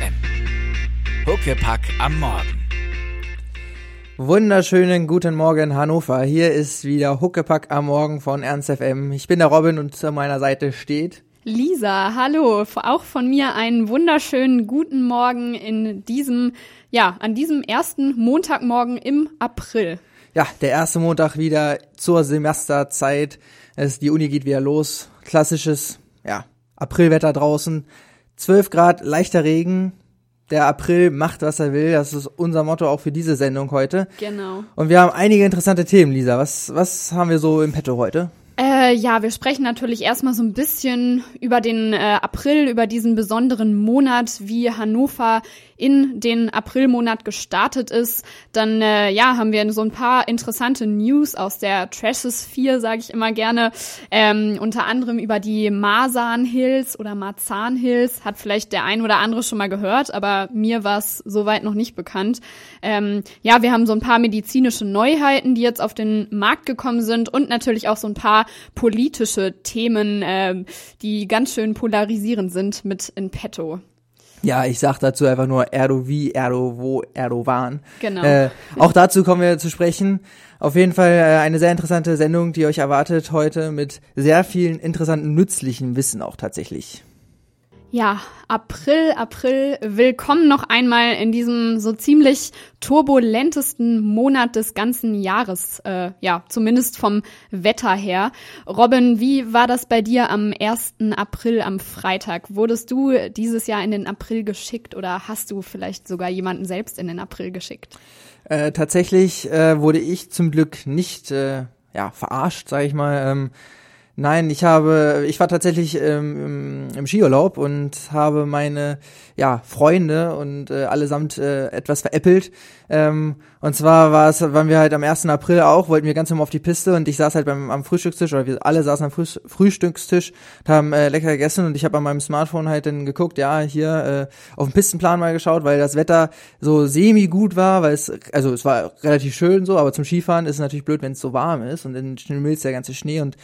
FM. Huckepack am Morgen. Wunderschönen guten Morgen, Hannover. Hier ist wieder Huckepack am Morgen von Ernst FM. Ich bin der Robin und zu meiner Seite steht Lisa, hallo. Auch von mir einen wunderschönen guten Morgen in diesem, ja, an diesem ersten Montagmorgen im April. Ja, der erste Montag wieder zur Semesterzeit. Es, die Uni geht wieder los. Klassisches, ja, Aprilwetter draußen. 12 Grad, leichter Regen. Der April macht, was er will. Das ist unser Motto auch für diese Sendung heute. Genau. Und wir haben einige interessante Themen, Lisa. Was, was haben wir so im Petto heute? Äh, ja, wir sprechen natürlich erstmal so ein bisschen über den äh, April, über diesen besonderen Monat, wie Hannover in den Aprilmonat gestartet ist. Dann äh, ja, haben wir so ein paar interessante News aus der Trashes 4, sage ich immer gerne. Ähm, unter anderem über die Masan Hills oder Marzahn Hills. Hat vielleicht der ein oder andere schon mal gehört, aber mir war es soweit noch nicht bekannt. Ähm, ja, wir haben so ein paar medizinische Neuheiten, die jetzt auf den Markt gekommen sind und natürlich auch so ein paar politische Themen, äh, die ganz schön polarisierend sind mit in petto. Ja, ich sag dazu einfach nur Erdo wie, Erdo wo, Erdogan. Genau. Äh, auch dazu kommen wir zu sprechen. Auf jeden Fall äh, eine sehr interessante Sendung, die euch erwartet heute mit sehr vielen interessanten, nützlichen Wissen auch tatsächlich. Ja, April, April, willkommen noch einmal in diesem so ziemlich turbulentesten Monat des ganzen Jahres, äh, ja, zumindest vom Wetter her. Robin, wie war das bei dir am 1. April, am Freitag? Wurdest du dieses Jahr in den April geschickt oder hast du vielleicht sogar jemanden selbst in den April geschickt? Äh, tatsächlich äh, wurde ich zum Glück nicht äh, ja, verarscht, sage ich mal. Ähm, Nein, ich habe, ich war tatsächlich ähm, im, im Skiurlaub und habe meine ja, Freunde und äh, allesamt äh, etwas veräppelt. Ähm, und zwar war es, waren wir halt am 1. April auch, wollten wir ganz normal auf die Piste und ich saß halt beim am Frühstückstisch oder wir alle saßen am Früh, Frühstückstisch und haben äh, lecker gegessen und ich habe an meinem Smartphone halt dann geguckt, ja, hier äh, auf den Pistenplan mal geschaut, weil das Wetter so semi gut war, weil es, also es war relativ schön so, aber zum Skifahren ist es natürlich blöd, wenn es so warm ist und dann schmilzt der ganze Schnee und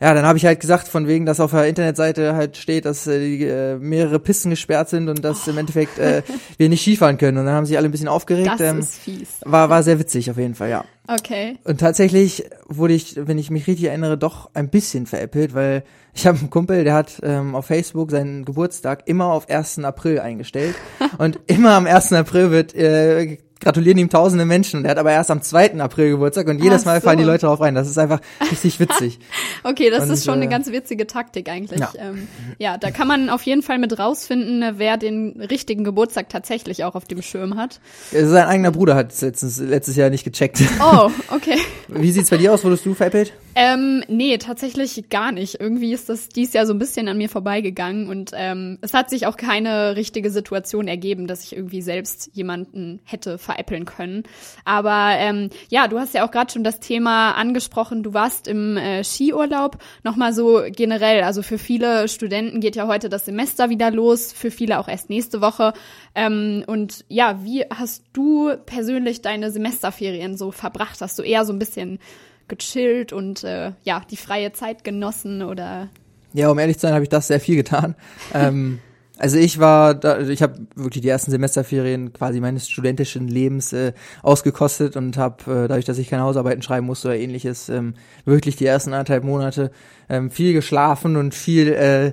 ja, dann habe ich halt gesagt, von wegen, dass auf der Internetseite halt steht, dass äh, äh, mehrere Pisten gesperrt sind und dass oh. im Endeffekt äh, wir nicht Skifahren können. Und dann haben sich alle ein bisschen aufgeregt. Das ähm, ist fies. War, war sehr witzig auf jeden Fall, ja. Okay. Und tatsächlich wurde ich, wenn ich mich richtig erinnere, doch ein bisschen veräppelt, weil ich habe einen Kumpel, der hat ähm, auf Facebook seinen Geburtstag immer auf 1. April eingestellt. und immer am 1. April wird äh, gratulieren ihm tausende Menschen und er hat aber erst am 2. April Geburtstag und jedes Mal so. fallen die Leute darauf rein. Das ist einfach richtig witzig. okay, das und, ist schon äh, eine ganz witzige Taktik eigentlich. Ja. Ähm, ja, da kann man auf jeden Fall mit rausfinden, wer den richtigen Geburtstag tatsächlich auch auf dem Schirm hat. Sein eigener Bruder hat es letztens, letztes Jahr nicht gecheckt. Oh, okay. Wie sieht's bei dir aus? Wurdest du veräppelt? Ähm, nee, tatsächlich gar nicht. Irgendwie ist das dies Jahr so ein bisschen an mir vorbeigegangen und ähm, es hat sich auch keine richtige Situation ergeben, dass ich irgendwie selbst jemanden hätte veräppeln können. Aber ähm, ja, du hast ja auch gerade schon das Thema angesprochen. Du warst im äh, Skiurlaub. Nochmal so generell, also für viele Studenten geht ja heute das Semester wieder los, für viele auch erst nächste Woche. Ähm, und ja, wie hast du persönlich deine Semesterferien so verbracht? Hast du eher so ein bisschen gechillt und äh, ja, die freie Zeit genossen oder? Ja, um ehrlich zu sein, habe ich das sehr viel getan. ähm, also ich war, da, ich habe wirklich die ersten Semesterferien quasi meines studentischen Lebens äh, ausgekostet und habe, äh, dadurch, dass ich keine Hausarbeiten schreiben musste oder ähnliches, ähm, wirklich die ersten anderthalb Monate ähm, viel geschlafen und viel äh,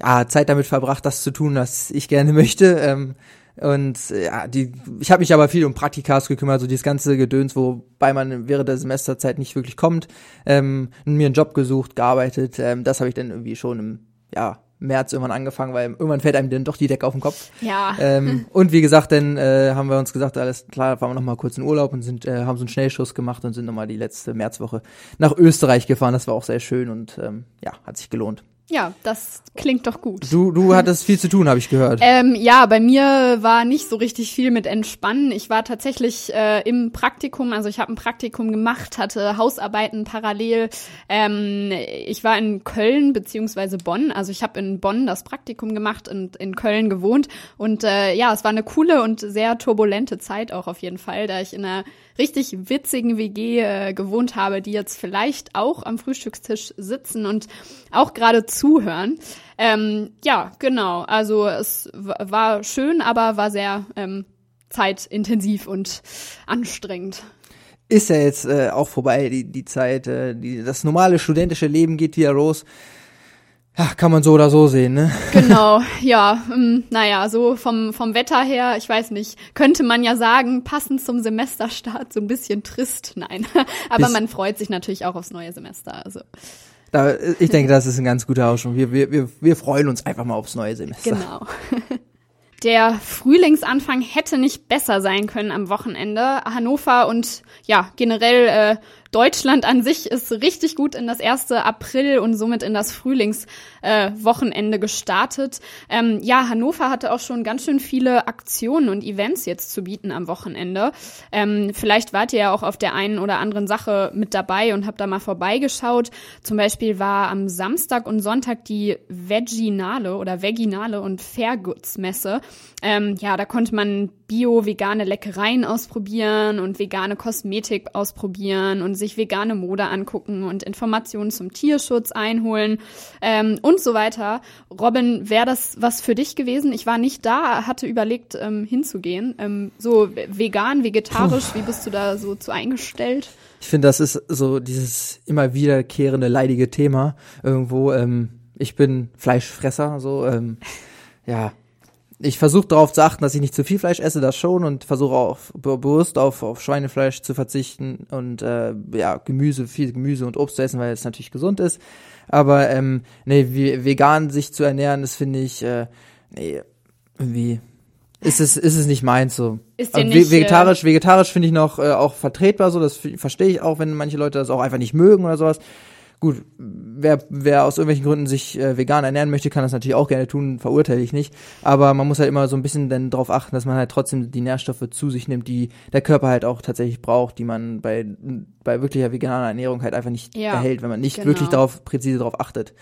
ja, Zeit damit verbracht, das zu tun, was ich gerne möchte. Ähm, und ja, die, ich habe mich aber viel um Praktikas gekümmert, so dieses ganze Gedöns, wobei man während der Semesterzeit nicht wirklich kommt. Ähm, mir einen Job gesucht, gearbeitet. Ähm, das habe ich dann irgendwie schon im ja, März irgendwann angefangen, weil irgendwann fällt einem dann doch die Decke auf den Kopf. Ja. Ähm, und wie gesagt, dann äh, haben wir uns gesagt, alles klar, fahren wir noch mal kurz in Urlaub und sind, äh, haben so einen Schnellschuss gemacht und sind noch mal die letzte Märzwoche nach Österreich gefahren. Das war auch sehr schön und ähm, ja, hat sich gelohnt. Ja, das klingt doch gut. Du, du hattest viel zu tun, habe ich gehört. Ähm, ja, bei mir war nicht so richtig viel mit Entspannen. Ich war tatsächlich äh, im Praktikum, also ich habe ein Praktikum gemacht, hatte Hausarbeiten parallel. Ähm, ich war in Köln beziehungsweise Bonn, also ich habe in Bonn das Praktikum gemacht und in Köln gewohnt. Und äh, ja, es war eine coole und sehr turbulente Zeit auch auf jeden Fall, da ich in einer richtig witzigen WG äh, gewohnt habe, die jetzt vielleicht auch am Frühstückstisch sitzen und auch gerade zuhören. Ähm, ja, genau. Also es war schön, aber war sehr ähm, zeitintensiv und anstrengend ist ja jetzt äh, auch vorbei, die, die Zeit. Äh, die, das normale studentische Leben geht wieder los. Ja, kann man so oder so sehen, ne? Genau, ja. Ähm, naja, so vom, vom Wetter her, ich weiß nicht, könnte man ja sagen, passend zum Semesterstart, so ein bisschen trist, nein. Aber man freut sich natürlich auch aufs neue Semester. Also. Da, ich denke, das ist ein ganz guter Ausschnitt. Wir, wir, wir, wir freuen uns einfach mal aufs neue Semester. Genau. Der Frühlingsanfang hätte nicht besser sein können am Wochenende. Hannover und ja, generell äh, Deutschland an sich ist richtig gut in das erste April und somit in das Frühlingswochenende äh, gestartet. Ähm, ja, Hannover hatte auch schon ganz schön viele Aktionen und Events jetzt zu bieten am Wochenende. Ähm, vielleicht wart ihr ja auch auf der einen oder anderen Sache mit dabei und habt da mal vorbeigeschaut. Zum Beispiel war am Samstag und Sonntag die Veginale oder Veginale und Fairgoods-Messe. Ähm, ja, da konnte man bio-vegane Leckereien ausprobieren und vegane Kosmetik ausprobieren und sich vegane Mode angucken und Informationen zum Tierschutz einholen ähm, und so weiter. Robin, wäre das was für dich gewesen? Ich war nicht da, hatte überlegt, ähm, hinzugehen. Ähm, so vegan, vegetarisch, Puh. wie bist du da so zu eingestellt? Ich finde, das ist so dieses immer wiederkehrende leidige Thema irgendwo. Ähm, ich bin Fleischfresser, so ähm, ja ich versuche darauf zu achten, dass ich nicht zu viel Fleisch esse, das schon und versuche auch bewusst auf, auf Schweinefleisch zu verzichten und äh, ja Gemüse, viel Gemüse und Obst zu essen, weil es natürlich gesund ist. Aber ähm, nee, wie, vegan sich zu ernähren, das finde ich äh, nee, irgendwie ist es ist es nicht meins so. Ist dir nicht, vegetarisch äh, vegetarisch finde ich noch äh, auch vertretbar so, das verstehe ich auch, wenn manche Leute das auch einfach nicht mögen oder sowas gut, wer, wer aus irgendwelchen Gründen sich äh, vegan ernähren möchte, kann das natürlich auch gerne tun, verurteile ich nicht. Aber man muss halt immer so ein bisschen dann darauf achten, dass man halt trotzdem die Nährstoffe zu sich nimmt, die der Körper halt auch tatsächlich braucht, die man bei, bei wirklicher veganer Ernährung halt einfach nicht ja, erhält, wenn man nicht genau. wirklich darauf präzise darauf achtet.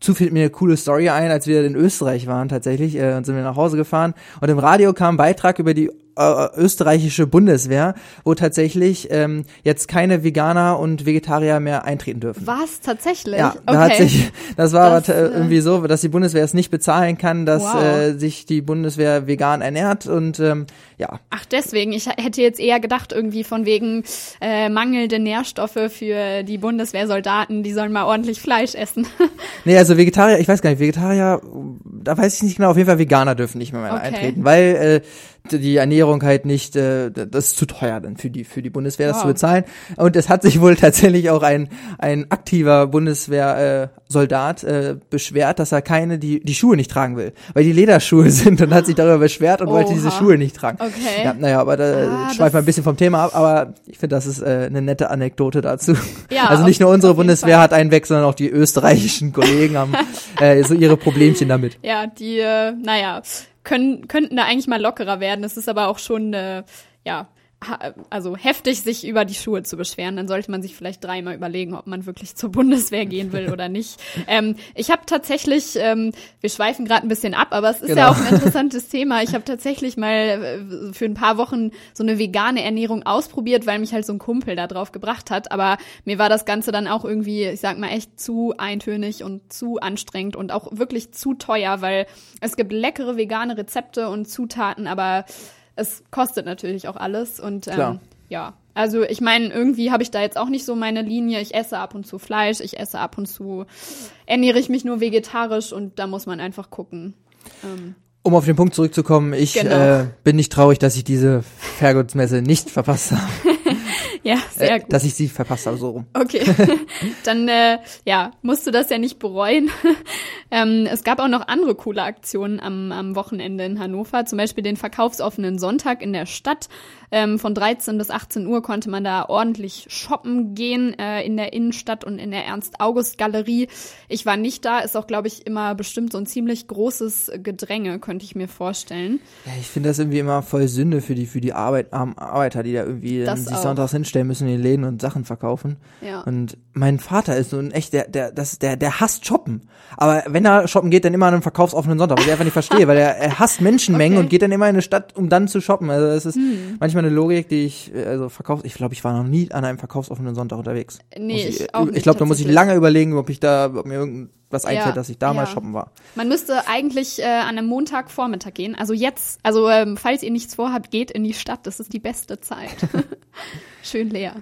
Zu fällt mir eine coole Story ein, als wir in Österreich waren tatsächlich, äh, und sind wir nach Hause gefahren und im Radio kam ein Beitrag über die äh, österreichische Bundeswehr, wo tatsächlich ähm, jetzt keine Veganer und Vegetarier mehr eintreten dürfen. Was tatsächlich? Ja, da okay. hat sich, das war das, aber äh, irgendwie so, dass die Bundeswehr es nicht bezahlen kann, dass wow. äh, sich die Bundeswehr vegan ernährt und ähm, ja. Ach deswegen, ich hätte jetzt eher gedacht irgendwie von wegen äh, mangelnde Nährstoffe für die Bundeswehrsoldaten, die sollen mal ordentlich Fleisch essen. nee, also Vegetarier, ich weiß gar nicht, Vegetarier, da weiß ich nicht genau, auf jeden Fall Veganer dürfen nicht mehr, mehr okay. eintreten, weil äh, die Ernährung halt nicht, äh, das ist zu teuer dann für die für die Bundeswehr wow. das zu bezahlen. Und es hat sich wohl tatsächlich auch ein ein aktiver Bundeswehrsoldat äh, äh, beschwert, dass er keine die die Schuhe nicht tragen will, weil die Lederschuhe sind und hat sich darüber beschwert und Oha. wollte diese Schuhe nicht tragen. Okay. Ja, naja, aber da ah, schweifen wir ein bisschen vom Thema ab, aber ich finde, das ist äh, eine nette Anekdote dazu. Ja, also nicht nur unsere Bundeswehr hat einen weg, sondern auch die österreichischen Kollegen haben äh, so ihre Problemchen damit. Ja, die, äh, naja, können, könnten da eigentlich mal lockerer werden. Es ist aber auch schon, äh, ja, also heftig, sich über die Schuhe zu beschweren, dann sollte man sich vielleicht dreimal überlegen, ob man wirklich zur Bundeswehr gehen will oder nicht. Ähm, ich habe tatsächlich, ähm, wir schweifen gerade ein bisschen ab, aber es ist genau. ja auch ein interessantes Thema. Ich habe tatsächlich mal äh, für ein paar Wochen so eine vegane Ernährung ausprobiert, weil mich halt so ein Kumpel da drauf gebracht hat. Aber mir war das Ganze dann auch irgendwie, ich sag mal, echt zu eintönig und zu anstrengend und auch wirklich zu teuer, weil es gibt leckere vegane Rezepte und Zutaten, aber es kostet natürlich auch alles und ähm, ja. Also ich meine, irgendwie habe ich da jetzt auch nicht so meine Linie. Ich esse ab und zu Fleisch, ich esse ab und zu, ernähre ich mich nur vegetarisch und da muss man einfach gucken. Ähm, um auf den Punkt zurückzukommen, ich genau. äh, bin nicht traurig, dass ich diese Fairgoods-Messe nicht verpasst habe. Ja, sehr äh, gut. Dass ich sie verpasst habe, so rum. Okay. Dann, äh, ja, musst du das ja nicht bereuen. ähm, es gab auch noch andere coole Aktionen am, am Wochenende in Hannover, zum Beispiel den verkaufsoffenen Sonntag in der Stadt. Ähm, von 13 bis 18 Uhr konnte man da ordentlich shoppen gehen äh, in der Innenstadt und in der Ernst-August-Galerie. Ich war nicht da, ist auch, glaube ich, immer bestimmt so ein ziemlich großes Gedränge, könnte ich mir vorstellen. Ja, ich finde das irgendwie immer voll Sünde für die, für die Arbeit, armen Arbeiter, die da irgendwie sich sonntags hinstellen müssen in den Läden und Sachen verkaufen. Ja. Und mein Vater ist so ein echt, der, der, das, der, der hasst shoppen. Aber wenn er shoppen geht, dann immer an einem verkaufsoffenen Sonntag, was ich einfach nicht verstehe, weil er, er hasst Menschenmengen okay. und geht dann immer in eine Stadt, um dann zu shoppen. Also es ist hm. manchmal eine Logik, die ich, äh, also Verkaufs, ich glaube, ich war noch nie an einem verkaufsoffenen Sonntag unterwegs. Nee, Muss ich ich, auch ich nicht, glaube, da muss ich lange überlegen, ob ich da, ob mir irgendwas einfällt, Ja, dass ich da mal ja. shoppen war. Man müsste eigentlich äh, an einem Montagvormittag gehen. Also jetzt, also ähm, falls ihr nichts vorhabt, geht in die Stadt. Das ist die beste Zeit. Schön leer.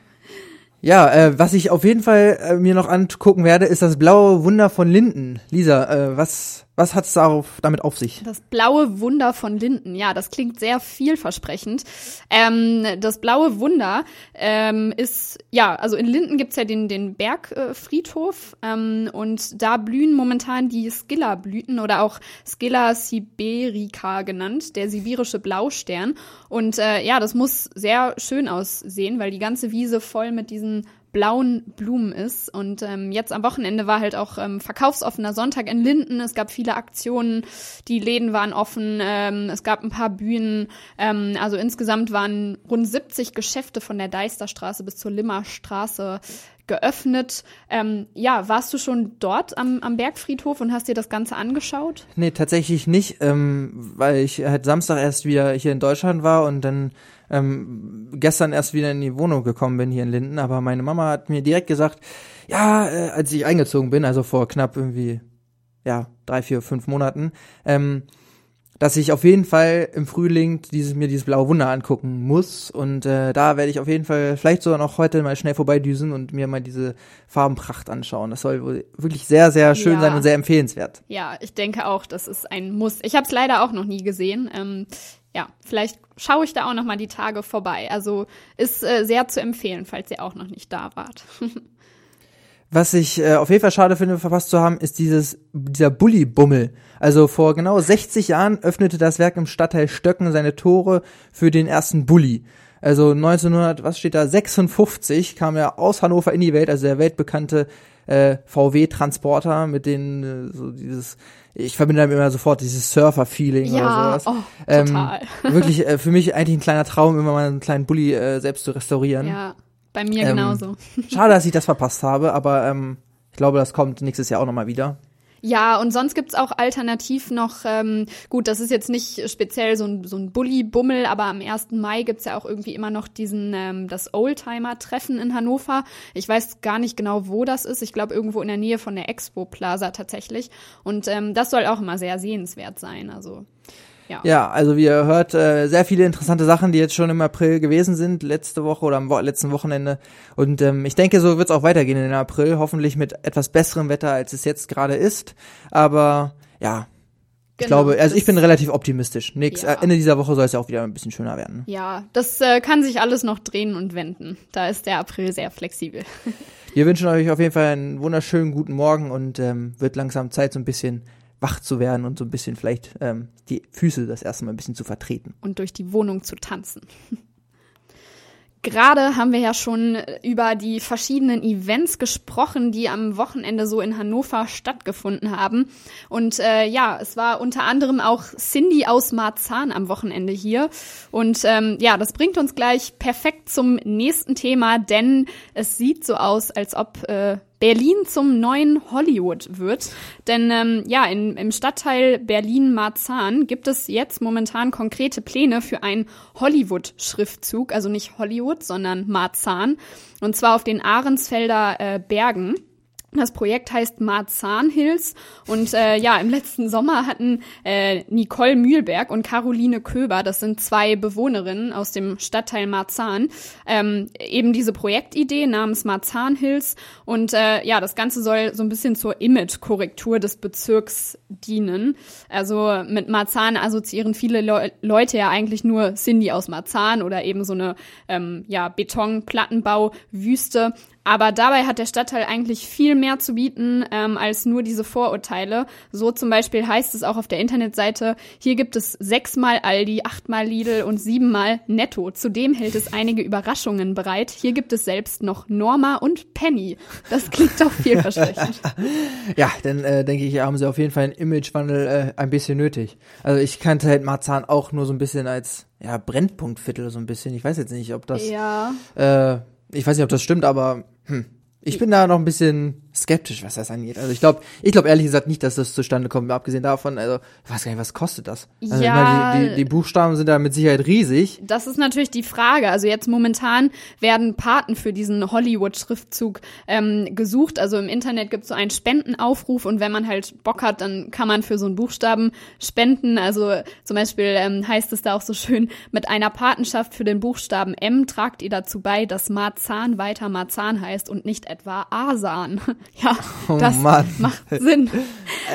Ja, äh, was ich auf jeden Fall äh, mir noch angucken werde, ist das blaue Wunder von Linden. Lisa, äh, was, was hat's darauf, damit auf sich? Das blaue Wunder von Linden, ja, das klingt sehr vielversprechend. Ähm, das blaue Wunder ähm, ist, ja, also in Linden gibt's ja den, den Bergfriedhof äh, ähm, und da blühen momentan die Skilla-Blüten oder auch Skilla siberica genannt, der sibirische Blaustern. Und äh, ja, das muss sehr schön aussehen, weil die ganze Wiese voll mit diesen blauen Blumen ist. Und ähm, jetzt am Wochenende war halt auch ähm, verkaufsoffener Sonntag in Linden. Es gab viele Aktionen, die Läden waren offen, ähm, es gab ein paar Bühnen. Ähm, also insgesamt waren rund 70 Geschäfte von der Deisterstraße bis zur Limmerstraße geöffnet. Ähm, ja, warst du schon dort am, am Bergfriedhof und hast dir das Ganze angeschaut? Nee, tatsächlich nicht, ähm, weil ich halt Samstag erst wieder hier in Deutschland war und dann ähm, gestern erst wieder in die Wohnung gekommen bin hier in Linden. Aber meine Mama hat mir direkt gesagt, ja, äh, als ich eingezogen bin, also vor knapp irgendwie, ja, drei, vier, fünf Monaten, ähm, dass ich auf jeden Fall im Frühling dieses, mir dieses blaue Wunder angucken muss. Und äh, da werde ich auf jeden Fall vielleicht sogar noch heute mal schnell vorbeidüsen und mir mal diese Farbenpracht anschauen. Das soll wirklich sehr, sehr schön Ja. sein und sehr empfehlenswert. Ja, ich denke auch, das ist ein Muss. Ich habe es leider auch noch nie gesehen. Ähm, ja, vielleicht schaue ich da auch noch mal die Tage vorbei. Also ist äh, sehr zu empfehlen, falls ihr auch noch nicht da wart. Was ich äh, auf jeden Fall schade finde, verpasst zu haben, ist dieses dieser Bulli-Bummel. Also vor genau 60 Jahren öffnete das Werk im Stadtteil Stöcken seine Tore für den ersten Bulli. Also 1900, was steht da, 56 kam er aus Hannover in die Welt, also der weltbekannte äh, VW-Transporter mit den äh, so dieses, ich verbinde damit immer sofort dieses Surfer-Feeling oder ja, sowas. oh, Ähm, total. wirklich äh, für mich eigentlich ein kleiner Traum, immer mal einen kleinen Bulli äh, selbst zu restaurieren. ja, bei mir Ähm, genauso. Schade, dass ich das verpasst habe, aber ähm, ich glaube, das kommt nächstes Jahr auch nochmal wieder. Ja, und sonst gibt's auch alternativ noch, ähm, gut, das ist jetzt nicht speziell so ein, so ein Bulli-Bummel, aber am 1. Mai gibt's ja auch irgendwie immer noch diesen, ähm, das Oldtimer-Treffen in Hannover. Ich weiß gar nicht genau, wo das ist. Ich glaube, irgendwo in der Nähe von der Expo Plaza tatsächlich. Und ähm, das soll auch immer sehr sehenswert sein. Also, ja. Ja, also wie ihr hört, äh, sehr viele interessante Sachen, die jetzt schon im April gewesen sind, letzte Woche oder am Wo letzten Wochenende. Und ähm, ich denke, so wird es auch weitergehen in den April, hoffentlich mit etwas besserem Wetter, als es jetzt gerade ist. Aber ja, ich Genau, glaube, also ich bin relativ optimistisch. Nächst, Ja. äh, Ende dieser Woche soll es ja auch wieder ein bisschen schöner werden. Ja, das äh, kann sich alles noch drehen und wenden. Da ist der April sehr flexibel. Wir wünschen euch auf jeden Fall einen wunderschönen guten Morgen und ähm, wird langsam Zeit, so ein bisschen wach zu werden und so ein bisschen vielleicht ähm, die Füße das erste Mal ein bisschen zu vertreten. und durch die Wohnung zu tanzen. Gerade haben wir ja schon über die verschiedenen Events gesprochen, die am Wochenende so in Hannover stattgefunden haben. Und äh, ja, es war unter anderem auch Cindy aus Marzahn am Wochenende hier. Und ähm, ja, das bringt uns gleich perfekt zum nächsten Thema, denn es sieht so aus, als ob äh, Berlin zum neuen Hollywood wird. Denn ähm, ja, in, im Stadtteil Berlin-Marzahn gibt es jetzt momentan konkrete Pläne für einen Hollywood-Schriftzug, also nicht Hollywood, sondern Marzahn. Und zwar auf den Ahrensfelder äh, Bergen. Das Projekt heißt Marzahn Hills und äh, ja, im letzten Sommer hatten äh, Nicole Mühlberg und Caroline Köber, das sind zwei Bewohnerinnen aus dem Stadtteil Marzahn, ähm, eben diese Projektidee namens Marzahn Hills und äh, ja, das Ganze soll so ein bisschen zur Image-Korrektur des Bezirks dienen. Also mit Marzahn assoziieren viele Leu Leute ja eigentlich nur Cindy aus Marzahn oder eben so eine ähm, ja, Beton-Plattenbau-Wüste. Aber dabei hat der Stadtteil eigentlich viel mehr zu bieten ähm, als nur diese Vorurteile. So zum Beispiel heißt es auch auf der Internetseite, hier gibt es sechsmal Aldi, achtmal Lidl und siebenmal Netto. Zudem hält es einige Überraschungen bereit. Hier gibt es selbst noch Norma und Penny. Das klingt doch vielversprechend. Ja, dann äh, denke ich, haben sie auf jeden Fall einen Imagewandel äh, ein bisschen nötig. Also ich kannte halt Marzahn auch nur so ein bisschen als ja Brennpunktviertel so ein bisschen. Ich weiß jetzt nicht, ob das ja. äh, ich weiß nicht, ob das stimmt, aber hm, ich bin da noch ein bisschen skeptisch, was das angeht. Also ich glaube, ich glaube ehrlich gesagt nicht, dass das zustande kommt. Abgesehen davon, also ich weiß gar nicht, was kostet das? Also ich Ja. meine, die, die, die Buchstaben sind da mit Sicherheit riesig. Das ist natürlich die Frage. Also jetzt momentan werden Paten für diesen Hollywood-Schriftzug ähm, gesucht. Also im Internet gibt es so einen Spendenaufruf und wenn man halt Bock hat, dann kann man für so einen Buchstaben spenden. Also zum Beispiel ähm, heißt es da auch so schön, mit einer Patenschaft für den Buchstaben M tragt ihr dazu bei, dass Marzahn weiter Marzahn heißt und nicht etwa Asan. Ja, Oh das Mann. macht Sinn.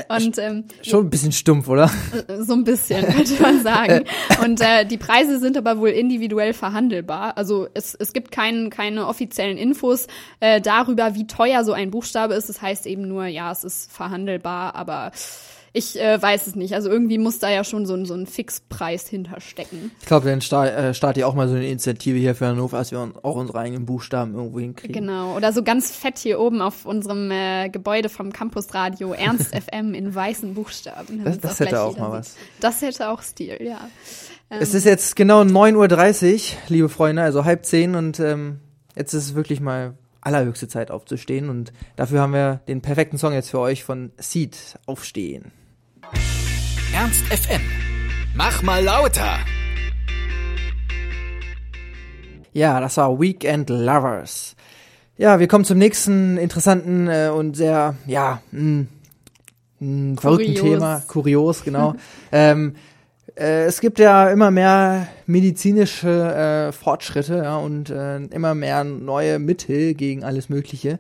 Und ähm, Schon ein bisschen stumpf, oder? so ein bisschen, könnte man sagen. Und äh, die Preise sind aber wohl individuell verhandelbar. Also es, es gibt kein, keine offiziellen Infos äh, darüber, wie teuer so ein Buchstabe ist. Das heißt eben nur, ja, es ist verhandelbar, aber ich äh, weiß es nicht. Also irgendwie muss da ja schon so ein, so ein Fixpreis hinterstecken. Ich glaube, dann start, äh, startet ihr auch mal so eine Initiative hier für Hannover, dass wir uns auch unsere eigenen Buchstaben irgendwo hinkriegen. Genau. Oder so ganz fett hier oben auf unserem äh, Gebäude vom Campusradio Ernst FM in weißen Buchstaben. Das- das hätte auch mal sieht. Das hätte auch Stil, ja. Es ist jetzt genau 9.30 Uhr, liebe Freunde, also halb zehn und ähm, jetzt ist es wirklich mal allerhöchste Zeit aufzustehen und dafür haben wir den perfekten Song jetzt für euch von Seed, Aufstehen. Ernst FM. Mach mal lauter. Ja, das war Weekend Lovers. Ja, wir kommen zum nächsten interessanten äh, und sehr, ja, mh, mh, verrückten Kurios. Thema. Kurios, genau. ähm, äh, es gibt ja immer mehr medizinische äh, Fortschritte ja, und äh, immer mehr neue Mittel gegen alles Mögliche.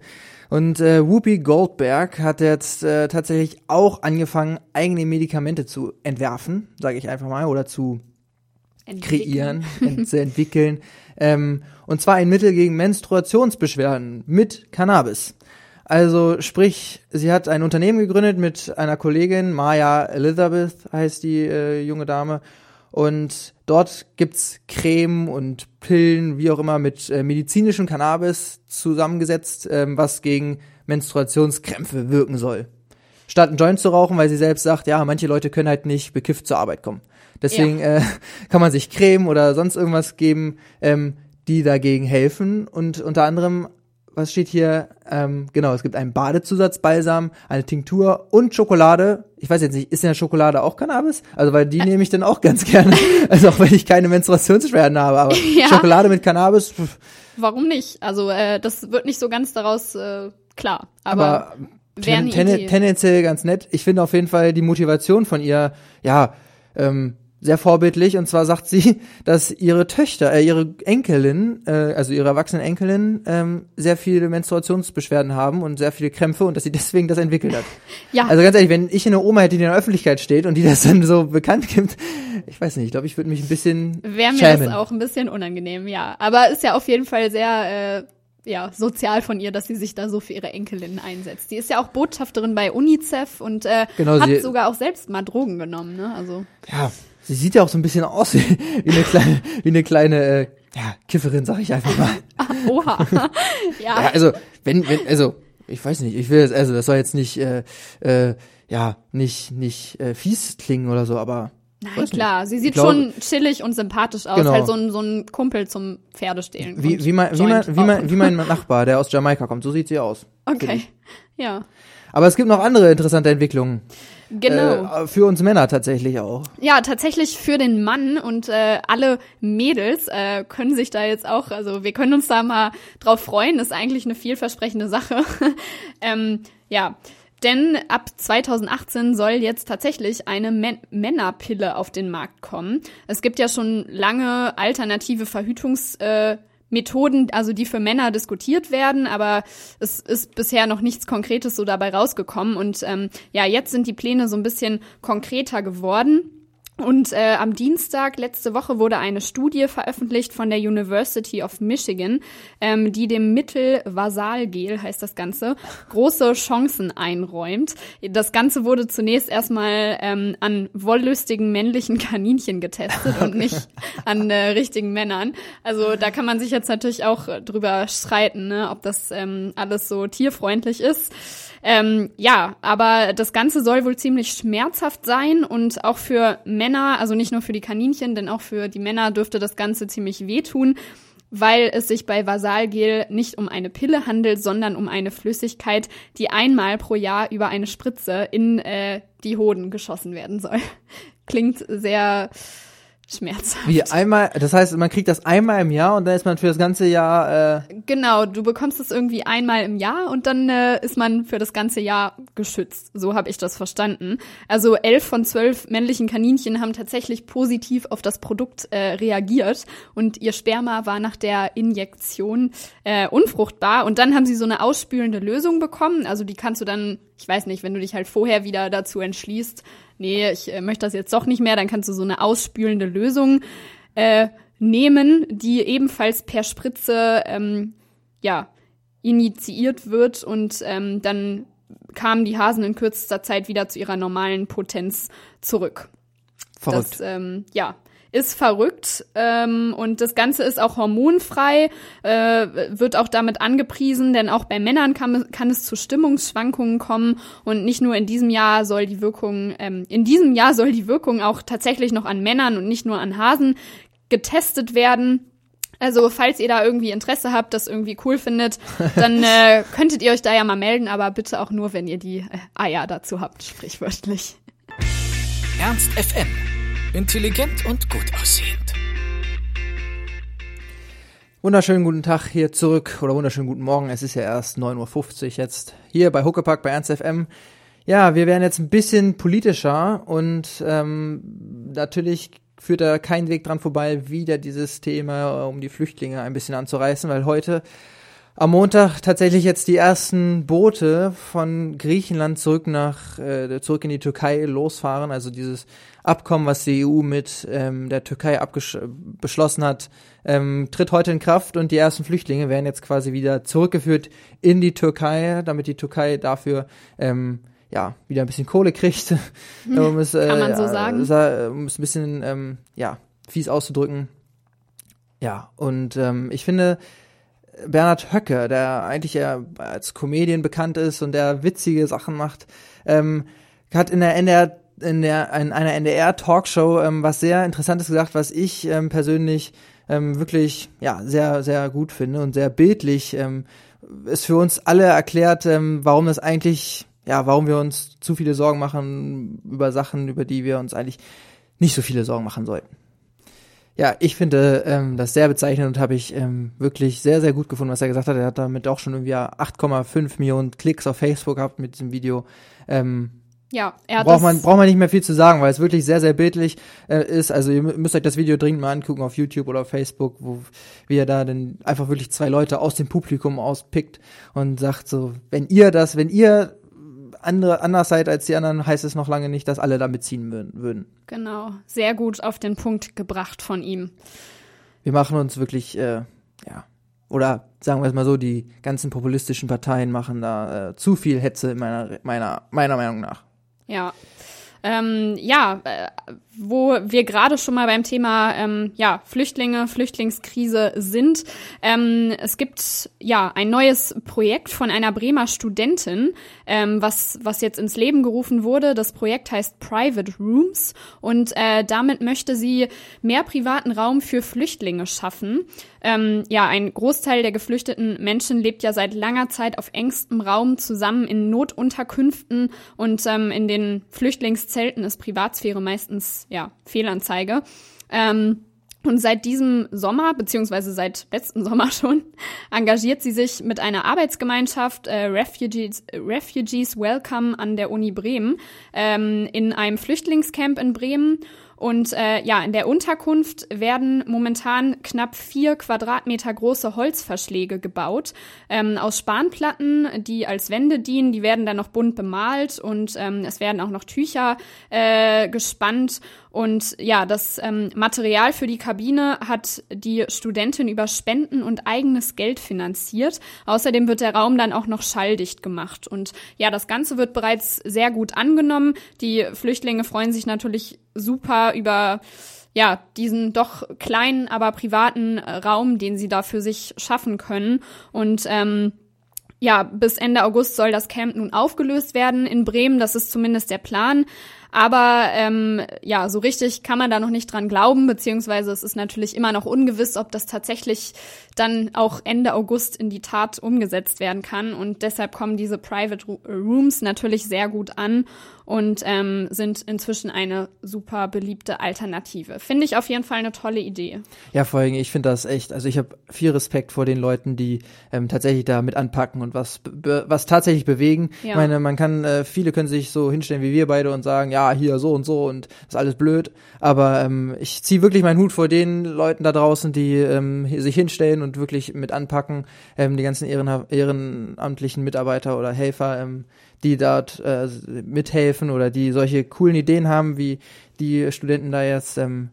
Und äh, Whoopi Goldberg hat jetzt äh, tatsächlich auch angefangen, eigene Medikamente zu entwerfen, sage ich einfach mal, oder zu kreieren, ent zu entwickeln. Ähm, und zwar ein Mittel gegen Menstruationsbeschwerden mit Cannabis. Also sprich, sie hat ein Unternehmen gegründet mit einer Kollegin, Maya Elizabeth heißt die äh, junge Dame. Und dort gibt's Creme und Pillen, wie auch immer, mit äh, medizinischem Cannabis zusammengesetzt, ähm, was gegen Menstruationskrämpfe wirken soll. Statt einen Joint zu rauchen, weil sie selbst sagt, ja, manche Leute können halt nicht bekifft zur Arbeit kommen. Deswegen äh, kann man sich Creme oder sonst irgendwas geben, ähm, die dagegen helfen. Und unter anderem, was steht hier? Ähm, genau, es gibt einen Badezusatzbalsam, eine Tinktur und Schokolade. Ich weiß jetzt nicht, ist in der Schokolade auch Cannabis? Also, weil die nehme ich dann auch ganz gerne. Also auch wenn ich keine Menstruationsbeschwerden habe, aber Ja. Schokolade mit Cannabis, pff, Warum nicht? Also äh, das wird nicht so ganz daraus äh, klar. Aber, aber ten, ten, tendenziell ganz nett. Ich finde auf jeden Fall die Motivation von ihr, ja, ähm, sehr vorbildlich. Und zwar sagt sie, dass ihre Töchter, äh, ihre Enkelin, äh, also ihre erwachsenen Enkelin, ähm, sehr viele Menstruationsbeschwerden haben und sehr viele Krämpfe und dass sie deswegen das entwickelt hat. ja, Also ganz ehrlich, wenn ich eine Oma hätte, die in der Öffentlichkeit steht und die das dann so bekannt gibt, ich weiß nicht, ich glaube, ich würde mich ein bisschen wäre mir schämen. das auch ein bisschen unangenehm, ja. Aber ist ja auf jeden Fall sehr äh, ja, sozial von ihr, dass sie sich da so für ihre Enkelinnen einsetzt. Die ist ja auch Botschafterin bei UNICEF und äh, Genau, hat sogar auch selbst mal Drogen genommen, ne? Also ja, sie sieht ja auch so ein bisschen aus wie, wie eine kleine, wie eine kleine, äh, ja, Kifferin, sag ich einfach mal. oha. ja, Ja, also, wenn, wenn, also, ich weiß nicht, ich will jetzt, also, das soll jetzt nicht, äh, äh, ja, nicht, nicht äh, fies klingen oder so, aber. Nein, weiß nicht. klar, sie sieht glaube- schon chillig und sympathisch aus, Genau. halt so ein, so ein Kumpel zum Pferdestehlen. Wie, wie, mein, wie, mein, wie, mein, wie mein Nachbar, der aus Jamaika kommt, so sieht sie aus. Okay, ja, Aber es gibt noch andere interessante Entwicklungen. Genau. Äh, für uns Männer tatsächlich auch. Ja, tatsächlich für den Mann und äh, alle Mädels äh, können sich da jetzt auch, also wir können uns da mal drauf freuen, ist eigentlich eine vielversprechende Sache. ähm, ja, denn ab 2018 soll jetzt tatsächlich eine Mä- Männerpille auf den Markt kommen. Es gibt ja schon lange alternative Verhütungs äh, Methoden, also die für Männer diskutiert werden, aber es ist bisher noch nichts Konkretes so dabei rausgekommen. Und ähm, ja, jetzt sind die Pläne so ein bisschen konkreter geworden. Und äh, am Dienstag letzte Woche wurde eine Studie veröffentlicht von der University of Michigan, ähm, die dem Mittel Vasalgel, heißt das Ganze, große Chancen einräumt. Das Ganze wurde zunächst erstmal ähm, an wollüstigen männlichen Kaninchen getestet und nicht an äh, richtigen Männern. Also da kann man sich jetzt natürlich auch drüber streiten, ne, ob das ähm, alles so tierfreundlich ist. Ähm, ja, aber das Ganze soll wohl ziemlich schmerzhaft sein und auch für Männer, also nicht nur für die Kaninchen, denn auch für die Männer dürfte das Ganze ziemlich wehtun. weil es sich bei Vasalgel nicht um eine Pille handelt, sondern um eine Flüssigkeit, die einmal pro Jahr über eine Spritze in äh, die Hoden geschossen werden soll. Klingt sehr schmerzhaft. Wie einmal, das heißt, man kriegt das einmal im Jahr und dann ist man für das ganze Jahr. Äh genau, du bekommst es irgendwie einmal im Jahr und dann äh, ist man für das ganze Jahr geschützt. So habe ich das verstanden. Also elf von zwölf männlichen Kaninchen haben tatsächlich positiv auf das Produkt äh, reagiert und ihr Sperma war nach der Injektion äh, unfruchtbar und dann haben sie so eine ausspülende Lösung bekommen. Also die kannst du dann, ich weiß nicht, wenn du dich halt vorher wieder dazu entschließt, nee, ich äh, möchte das jetzt doch nicht mehr, dann kannst du so eine ausspülende Lösung äh, nehmen, die ebenfalls per Spritze ähm, ja initiiert wird und ähm, dann kamen die Hasen in kürzester Zeit wieder zu ihrer normalen Potenz zurück. Verrückt. Das, ähm, ja, ist verrückt ähm, und das Ganze ist auch hormonfrei, äh, wird auch damit angepriesen, denn auch bei Männern kann, kann es zu Stimmungsschwankungen kommen und nicht nur in diesem Jahr soll die Wirkung, ähm, in diesem Jahr soll die Wirkung auch tatsächlich noch an Männern und nicht nur an Hasen getestet werden. Also falls ihr da irgendwie Interesse habt, das irgendwie cool findet, dann äh, könntet ihr euch da ja mal melden, aber bitte auch nur, wenn ihr die äh, Eier dazu habt, sprichwörtlich. Ernst FM. Intelligent und gut aussehend. Wunderschönen guten Tag hier zurück oder wunderschönen guten Morgen. Es ist ja erst 9.50 Uhr jetzt hier bei Huckepack bei Ernst FM. Ja, wir werden jetzt ein bisschen politischer und ähm, natürlich führt da kein Weg dran vorbei, wieder dieses Thema um die Flüchtlinge ein bisschen anzureißen, weil heute am Montag tatsächlich jetzt die ersten Boote von Griechenland zurück nach äh, zurück in die Türkei losfahren. Also dieses Abkommen, was die EU mit ähm, der Türkei beschlossen hat, ähm, tritt heute in Kraft und die ersten Flüchtlinge werden jetzt quasi wieder zurückgeführt in die Türkei, damit die Türkei dafür ähm, ja wieder ein bisschen Kohle kriegt, um es, äh, Kann man so sagen. um es ein bisschen ähm, ja fies auszudrücken. Ja und ähm, ich finde Bernhard Höcke, der eigentlich ja als Comedian bekannt ist und der witzige Sachen macht, ähm, hat in der NDR in der in einer NDR Talkshow ähm, was sehr interessantes gesagt, was ich ähm, persönlich ähm, wirklich ja sehr sehr gut finde und sehr bildlich ähm, ist für uns alle erklärt, ähm, warum das eigentlich ja, warum wir uns zu viele Sorgen machen über Sachen, über die wir uns eigentlich nicht so viele Sorgen machen sollten. Ja, ich finde ähm, das sehr bezeichnend und habe ich ähm, wirklich sehr, sehr gut gefunden, was er gesagt hat. Er hat damit auch schon irgendwie 8,5 Millionen Klicks auf Facebook gehabt mit diesem Video. Ähm, ja, er hat braucht man braucht man nicht mehr viel zu sagen, weil es wirklich sehr sehr bildlich äh, ist. Also ihr müsst euch das Video dringend mal angucken auf YouTube oder auf Facebook, wo wie er da dann einfach wirklich zwei Leute aus dem Publikum auspickt und sagt so, wenn ihr das, wenn ihr andere, anders seid als die anderen, heißt es noch lange nicht, dass alle da mitziehen würden. Genau, sehr gut auf den Punkt gebracht von ihm. Wir machen uns wirklich, äh, ja, oder sagen wir es mal so, die ganzen populistischen Parteien machen da äh, zu viel Hetze meiner, meiner, meiner Meinung nach. Ja. Ähm, ja, äh, wo wir gerade schon mal beim Thema ähm, ja, Flüchtlinge, Flüchtlingskrise sind. Ähm, es gibt ja ein neues Projekt von einer Bremer Studentin, ähm, was, was jetzt ins Leben gerufen wurde. Das Projekt heißt Private Rooms und äh, damit möchte sie mehr privaten Raum für Flüchtlinge schaffen. Ähm, ja, ein Großteil der geflüchteten Menschen lebt ja seit langer Zeit auf engstem Raum zusammen in Notunterkünften und ähm, in den Flüchtlingszelten ist Privatsphäre meistens ja, Fehlanzeige. Ähm, und seit diesem Sommer, beziehungsweise seit letzten Sommer schon, engagiert sie sich mit einer Arbeitsgemeinschaft äh, Refugees, Refugees Welcome an der Uni Bremen ähm, in einem Flüchtlingscamp in Bremen und äh, ja, in der Unterkunft werden momentan knapp vier Quadratmeter große Holzverschläge gebaut ähm, aus Spanplatten, die als Wände dienen. Die werden dann noch bunt bemalt und ähm, es werden auch noch Tücher äh, gespannt. Und ja, das ähm, Material für die Kabine hat die Studentin über Spenden und eigenes Geld finanziert. Außerdem wird der Raum dann auch noch schalldicht gemacht. Und ja, das Ganze wird bereits sehr gut angenommen. Die Flüchtlinge freuen sich natürlich super über ja, diesen doch kleinen, aber privaten äh, Raum, den sie da für sich schaffen können. Und ähm, ja, bis Ende August soll das Camp nun aufgelöst werden in Bremen. Das ist zumindest der Plan. Aber ähm, ja, so richtig kann man da noch nicht dran glauben, beziehungsweise es ist natürlich immer noch ungewiss, ob das tatsächlich dann auch Ende August in die Tat umgesetzt werden kann. Und deshalb kommen diese Private Rooms natürlich sehr gut an und ähm, sind inzwischen eine super beliebte Alternative. Finde ich auf jeden Fall eine tolle Idee. Ja, vor allem, ich finde das echt, also ich habe viel Respekt vor den Leuten, die ähm, tatsächlich da mit anpacken und was was tatsächlich bewegen. Ja. Ich meine, man kann, äh, viele können sich so hinstellen wie wir beide und sagen, ja, hier so und so und das ist alles blöd. Aber ähm, ich ziehe wirklich meinen Hut vor den Leuten da draußen, die ähm, sich hinstellen und wirklich mit anpacken, ähm, die ganzen Ehren, ehrenamtlichen Mitarbeiter oder Helfer, ähm, die dort äh, mithelfen oder die solche coolen Ideen haben, wie die Studenten da jetzt ähm,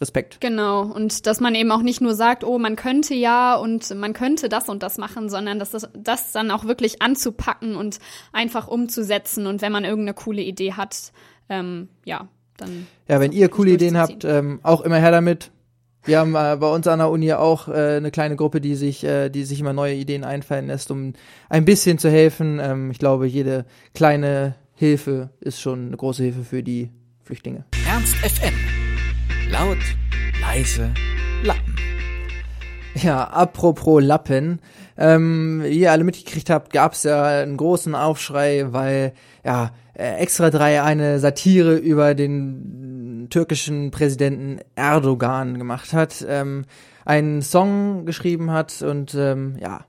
Respekt. Genau. Und dass man eben auch nicht nur sagt, oh, man könnte ja und man könnte das und das machen, sondern dass das, das dann auch wirklich anzupacken und einfach umzusetzen. Und wenn man irgendeine coole Idee hat, ähm, ja, dann. Ja, wenn ihr coole Ideen habt, ähm, auch immer her damit. Wir haben äh, bei uns an der Uni auch äh, eine kleine Gruppe, die sich, äh, die sich immer neue Ideen einfallen lässt, um ein bisschen zu helfen. Ähm, ich glaube, jede kleine Hilfe ist schon eine große Hilfe für die Flüchtlinge. Ernst FM. Laut, leise, Lappen. Ja, apropos Lappen. Ähm, wie ihr alle mitgekriegt habt, gab es ja einen großen Aufschrei, weil ja äh, Extra 3 eine Satire über den türkischen Präsidenten Erdogan gemacht hat, ähm, einen Song geschrieben hat und ähm, ja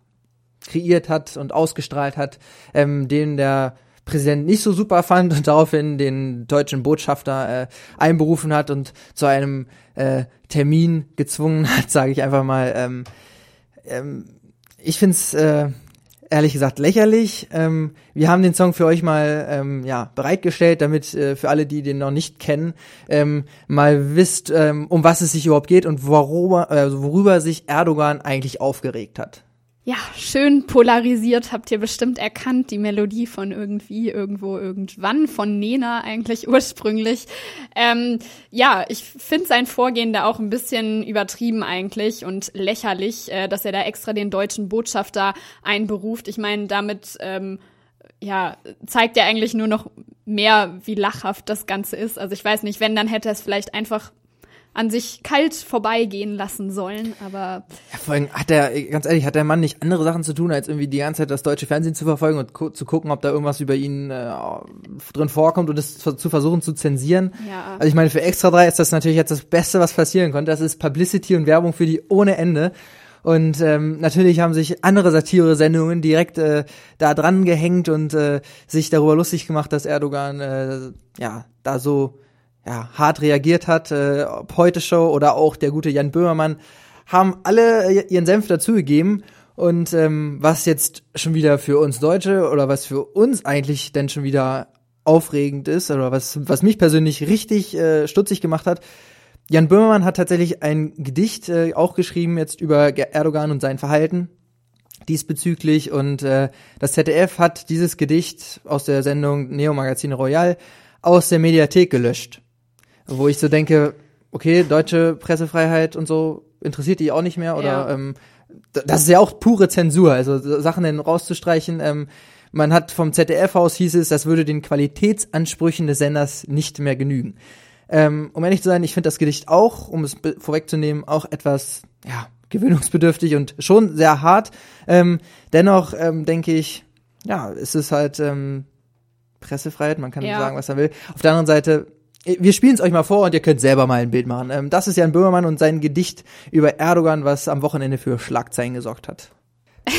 kreiert hat und ausgestrahlt hat, ähm, den der Präsident nicht so super fand und daraufhin den deutschen Botschafter äh, einberufen hat und zu einem äh, Termin gezwungen hat, sage ich einfach mal. Ähm, ähm, ich find's äh, ehrlich gesagt lächerlich. Ähm, wir haben den Song für euch mal ähm, ja bereitgestellt, damit äh, für alle, die den noch nicht kennen, ähm, mal wisst, ähm, um was es sich überhaupt geht und worüber, äh, worüber sich Erdogan eigentlich aufgeregt hat. Ja, schön polarisiert habt ihr bestimmt erkannt, die Melodie von irgendwie, irgendwo, irgendwann, von Nena eigentlich ursprünglich. Ähm, ja, ich finde sein Vorgehen da auch ein bisschen übertrieben eigentlich und lächerlich, äh, dass er da extra den deutschen Botschafter einberuft. Ich meine, damit ähm, ja, zeigt er eigentlich nur noch mehr, wie lachhaft das Ganze ist. Also ich weiß nicht, wenn, dann hätte er es vielleicht einfach an sich kalt vorbeigehen lassen sollen, aber. Ja, vor allem hat er, ganz ehrlich, hat der Mann nicht andere Sachen zu tun, als irgendwie die ganze Zeit das deutsche Fernsehen zu verfolgen und gu zu gucken, ob da irgendwas über ihn äh, drin vorkommt und es zu versuchen zu zensieren. Ja. Also ich meine, für Extra 3 ist das natürlich jetzt das Beste, was passieren konnte. Das ist Publicity und Werbung für die ohne Ende. Und ähm, natürlich haben sich andere Satire-Sendungen direkt äh, da dran gehängt und äh, sich darüber lustig gemacht, dass Erdogan äh, ja da so ja, hart reagiert hat, äh, heute Show oder auch der gute Jan Böhmermann, haben alle äh, ihren Senf dazugegeben. Und ähm, was jetzt schon wieder für uns Deutsche oder was für uns eigentlich denn schon wieder aufregend ist oder was, was mich persönlich richtig äh, stutzig gemacht hat, Jan Böhmermann hat tatsächlich ein Gedicht äh, auch geschrieben jetzt über Erdogan und sein Verhalten diesbezüglich. Und äh, das ZDF hat dieses Gedicht aus der Sendung Neo Magazine Royal aus der Mediathek gelöscht wo ich so denke, okay, deutsche Pressefreiheit und so interessiert die auch nicht mehr oder ja. ähm, das ist ja auch pure Zensur, also Sachen denn rauszustreichen. Ähm, man hat vom ZDF aus hieß es, das würde den Qualitätsansprüchen des Senders nicht mehr genügen. Ähm, um ehrlich zu sein, ich finde das Gedicht auch, um es vorwegzunehmen, auch etwas ja, gewöhnungsbedürftig und schon sehr hart. Ähm, dennoch ähm, denke ich, ja, es ist halt ähm, Pressefreiheit, man kann ja. sagen, was er will. Auf der anderen Seite wir spielen es euch mal vor und ihr könnt selber mal ein Bild machen. Ähm, das ist Jan Böhmermann und sein Gedicht über Erdogan, was am Wochenende für Schlagzeilen gesorgt hat.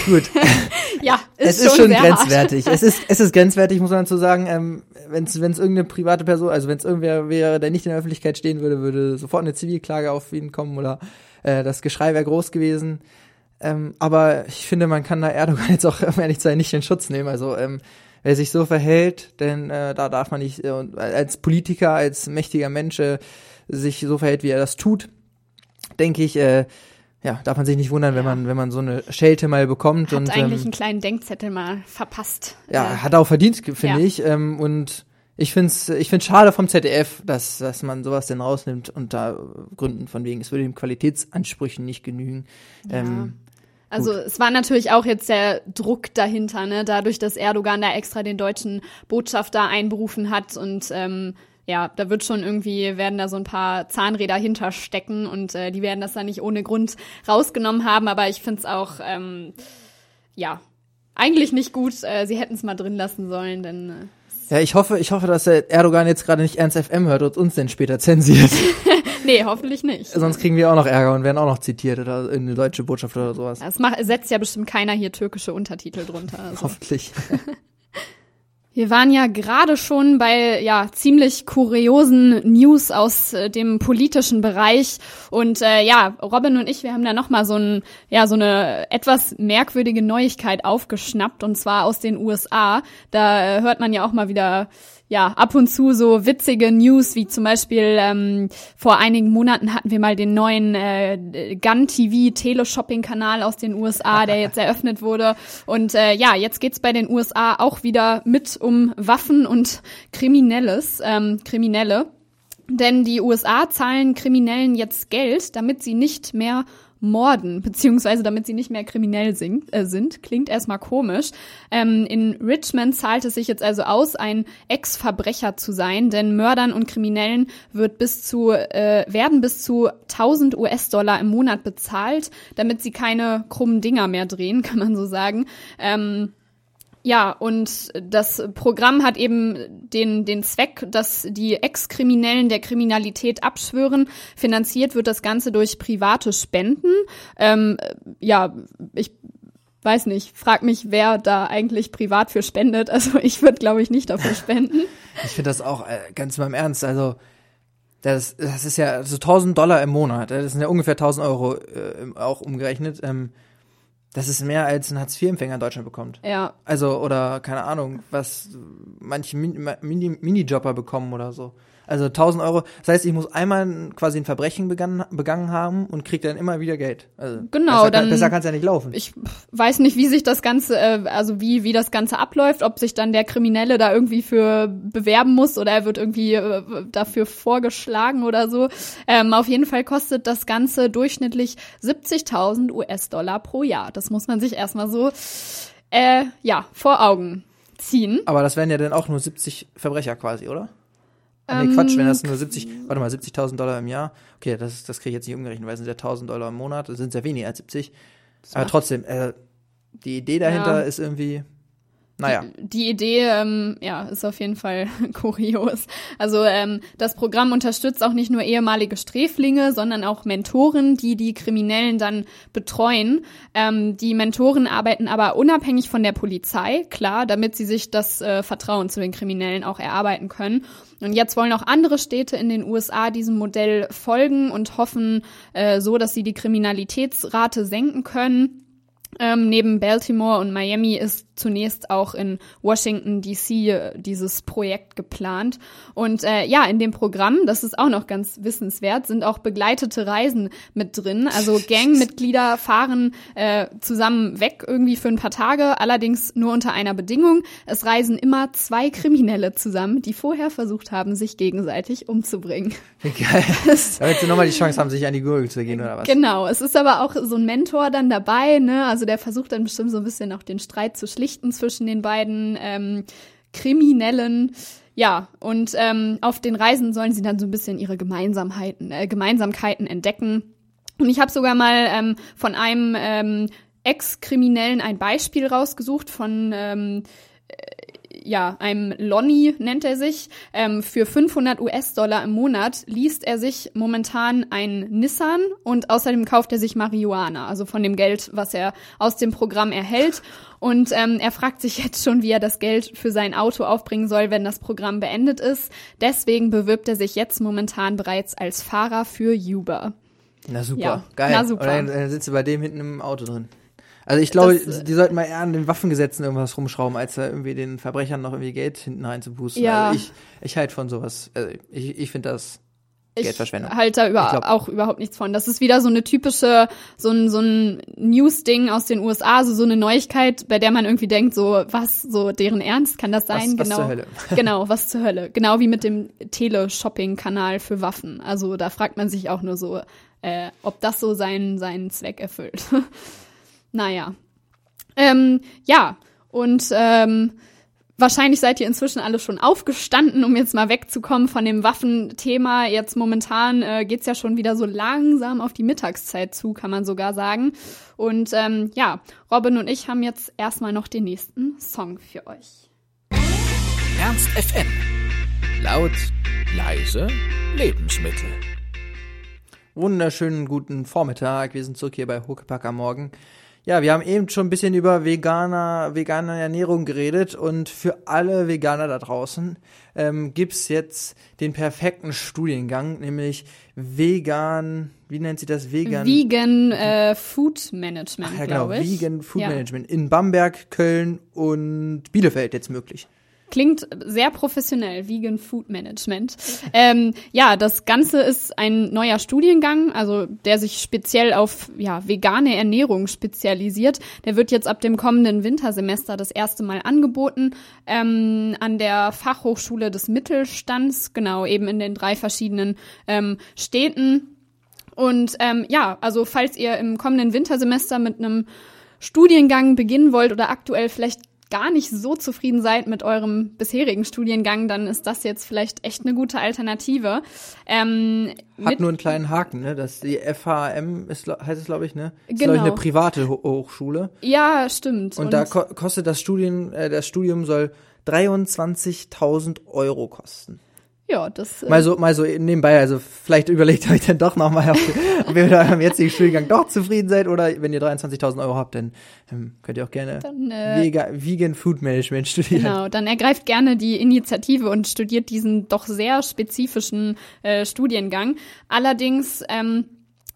Gut. ja, ist es ist schon, schon grenzwertig. es ist es ist grenzwertig, muss man dazu sagen. Ähm, wenn es wenn es irgendeine private Person, also wenn es irgendwer wäre, der nicht in der Öffentlichkeit stehen würde, würde sofort eine Zivilklage auf ihn kommen oder äh, das Geschrei wäre groß gewesen. Ähm, aber ich finde, man kann da Erdogan jetzt auch, um ehrlich zu sein, nicht in Schutz nehmen. Also ähm, wer sich so verhält, denn äh, da darf man nicht äh, als Politiker, als mächtiger Mensch äh, sich so verhält, wie er das tut, denke ich, äh, ja, darf man sich nicht wundern, ja. wenn man wenn man so eine Schelte mal bekommt hat und eigentlich ähm, einen kleinen Denkzettel mal verpasst. Ja, äh, hat auch verdient, finde ja. ich. Ähm, und ich find's ich find's schade vom ZDF, dass dass man sowas denn rausnimmt unter Gründen von wegen, es würde dem Qualitätsansprüchen nicht genügen. Ja. Ähm, also Gut. es war natürlich auch jetzt der Druck dahinter, ne? dadurch, dass Erdogan da extra den deutschen Botschafter einberufen hat und ähm, ja, da wird schon irgendwie, werden da so ein paar Zahnräder hinterstecken und äh, die werden das dann nicht ohne Grund rausgenommen haben, aber ich finde es auch, ähm, ja, eigentlich nicht gut. Äh, sie hätten es mal drin lassen sollen, denn. Äh, ja, ich hoffe, ich hoffe, dass Erdogan jetzt gerade nicht Ernst FM hört und uns denn später zensiert. nee, hoffentlich nicht. Sonst kriegen wir auch noch Ärger und werden auch noch zitiert oder in eine deutsche Botschaft oder sowas. Es macht, setzt ja bestimmt keiner hier türkische Untertitel drunter. Also. Hoffentlich. Wir waren ja gerade schon bei ja ziemlich kuriosen News aus äh, dem politischen Bereich und äh, ja Robin und ich wir haben da noch mal so ein ja so eine etwas merkwürdige Neuigkeit aufgeschnappt und zwar aus den USA. Da äh, hört man ja auch mal wieder ja, ab und zu so witzige News, wie zum Beispiel ähm, vor einigen Monaten hatten wir mal den neuen äh, Gun TV Teleshopping-Kanal aus den USA, der jetzt eröffnet wurde. Und äh, ja, jetzt geht's bei den USA auch wieder mit um Waffen und Kriminelles, ähm, Kriminelle. Denn die USA zahlen Kriminellen jetzt Geld, damit sie nicht mehr morden, beziehungsweise damit sie nicht mehr kriminell sind. Äh, sind. Klingt erstmal komisch. Ähm, in Richmond zahlt es sich jetzt also aus, ein Ex-Verbrecher zu sein, denn Mördern und Kriminellen wird bis zu, äh, werden bis zu 1000 US-Dollar im Monat bezahlt, damit sie keine krummen Dinger mehr drehen, kann man so sagen. Ähm, ja, und das Programm hat eben den, den Zweck, dass die Ex-Kriminellen der Kriminalität abschwören. Finanziert wird das Ganze durch private Spenden. Ähm, ja, ich weiß nicht, frag mich, wer da eigentlich privat für spendet. Also ich würde, glaube ich, nicht dafür spenden. Ich finde das auch äh, ganz mal im Ernst. Also das, das ist ja so 1000 Dollar im Monat. Das sind ja ungefähr 1000 Euro äh, auch umgerechnet. Ähm, das ist mehr als ein Hartz-IV-Empfänger in Deutschland bekommt. Ja. Also, oder keine Ahnung, was manche Minijobber bekommen oder so. Also 1000 Euro. Das heißt, ich muss einmal quasi ein Verbrechen begangen, begangen haben und krieg dann immer wieder Geld. Also genau, besser, dann. Besser kann es ja nicht laufen. Ich weiß nicht, wie sich das Ganze, äh, also wie, wie das Ganze abläuft, ob sich dann der Kriminelle da irgendwie für bewerben muss oder er wird irgendwie äh, dafür vorgeschlagen oder so. Ähm, auf jeden Fall kostet das Ganze durchschnittlich 70.000 US-Dollar pro Jahr. Das muss man sich erstmal so, äh, ja, vor Augen ziehen. Aber das wären ja dann auch nur 70 Verbrecher quasi, oder? Ah, nee, Quatsch, wenn das nur 70, ähm, warte mal, 70.000 Dollar im Jahr. Okay, das, das kriege ich jetzt nicht umgerechnet, weil es sind ja 1.000 Dollar im Monat, das sind sehr weniger als 70. Aber trotzdem, äh, die Idee dahinter ja. ist irgendwie, naja. Die, die Idee, ähm, ja, ist auf jeden Fall kurios. Also ähm, das Programm unterstützt auch nicht nur ehemalige Sträflinge, sondern auch Mentoren, die die Kriminellen dann betreuen. Ähm, die Mentoren arbeiten aber unabhängig von der Polizei, klar, damit sie sich das äh, Vertrauen zu den Kriminellen auch erarbeiten können. Und jetzt wollen auch andere Städte in den USA diesem Modell folgen und hoffen äh, so, dass sie die Kriminalitätsrate senken können. Ähm, neben Baltimore und Miami ist zunächst auch in Washington DC äh, dieses Projekt geplant. Und äh, ja, in dem Programm, das ist auch noch ganz wissenswert, sind auch begleitete Reisen mit drin. Also Gangmitglieder fahren äh, zusammen weg irgendwie für ein paar Tage, allerdings nur unter einer Bedingung. Es reisen immer zwei Kriminelle zusammen, die vorher versucht haben, sich gegenseitig umzubringen. Geil. Damit sie nochmal die Chance haben, sich an die Gurgel zu gehen oder was? Genau. Es ist aber auch so ein Mentor dann dabei, ne? Also der versucht dann bestimmt so ein bisschen auch den Streit zu schlichten zwischen den beiden ähm, Kriminellen. Ja, und ähm, auf den Reisen sollen sie dann so ein bisschen ihre Gemeinsamheiten, äh, Gemeinsamkeiten entdecken. Und ich habe sogar mal ähm, von einem ähm, Ex-Kriminellen ein Beispiel rausgesucht von ähm, ja, einem Lonnie nennt er sich. Ähm, für 500 US-Dollar im Monat liest er sich momentan ein Nissan und außerdem kauft er sich Marihuana, also von dem Geld, was er aus dem Programm erhält. Und ähm, er fragt sich jetzt schon, wie er das Geld für sein Auto aufbringen soll, wenn das Programm beendet ist. Deswegen bewirbt er sich jetzt momentan bereits als Fahrer für Uber. Na super, ja, geil. Na super. Und dann sitzt du bei dem hinten im Auto drin. Also ich glaube, das, die sollten mal eher an den Waffengesetzen irgendwas rumschrauben, als da irgendwie den Verbrechern noch irgendwie Geld hinten reinzupusten. Ja. Also ich, ich halte von sowas. Also ich, ich finde das Geldverschwendung. Ich halte da über, glaub, auch überhaupt nichts von. Das ist wieder so eine typische, so ein, so ein News-Ding aus den USA, so, so eine Neuigkeit, bei der man irgendwie denkt, so, was, so deren Ernst kann das sein? Was, genau. Was zur Hölle. genau, was zur Hölle. Genau wie mit dem Teleshopping-Kanal für Waffen. Also da fragt man sich auch nur so, äh, ob das so seinen, seinen Zweck erfüllt. Naja. Ähm, ja, und ähm, Wahrscheinlich seid ihr inzwischen alle schon aufgestanden, um jetzt mal wegzukommen von dem Waffenthema. Jetzt momentan äh, geht's ja schon wieder so langsam auf die Mittagszeit zu, kann man sogar sagen. Und ähm, ja, Robin und ich haben jetzt erstmal noch den nächsten Song für euch. Ernst FM. Laut, leise, Lebensmittel. Wunderschönen guten Vormittag. Wir sind zurück hier bei Huckepack am Morgen. Ja, wir haben eben schon ein bisschen über veganer, vegane Ernährung geredet und für alle Veganer da draußen ähm, gibt's jetzt den perfekten Studiengang, nämlich vegan, wie nennt sie das? Vegan. Vegan äh, Food Management, ja, genau, glaube ich. Vegan Food Ja. Management in Bamberg, Köln und Bielefeld jetzt möglich. Klingt sehr professionell, Vegan Food Management. Ähm, ja, das Ganze ist ein neuer Studiengang, also der sich speziell auf ja, vegane Ernährung spezialisiert. Der wird jetzt ab dem kommenden Wintersemester das erste Mal angeboten ähm, an der Fachhochschule des Mittelstands, genau eben in den drei verschiedenen ähm, Städten. Und ähm, ja, also falls ihr im kommenden Wintersemester mit einem Studiengang beginnen wollt oder aktuell vielleicht gar nicht so zufrieden seid mit eurem bisherigen Studiengang, dann ist das jetzt vielleicht echt eine gute Alternative. Ähm, Hat nur einen kleinen Haken, ne? Das die FHM ist, heißt es, glaube ich, ne? Ist, Genau. glaube ich, eine private Ho Hochschule. ja, stimmt. Und, da ko kostet das Studium, äh, das Studium soll 23.000 Euro kosten. Ja, das äh, Mal so, mal so nebenbei, also vielleicht überlegt euch dann doch nochmal, ob, ob ihr mit eurem jetzigen Studiengang doch zufrieden seid oder wenn ihr 23.000 Euro habt, dann ähm, könnt ihr auch gerne Dann, äh, Vega Vegan Food Management studieren. Genau, dann ergreift gerne die Initiative und studiert diesen doch sehr spezifischen äh, Studiengang. Allerdings, ähm,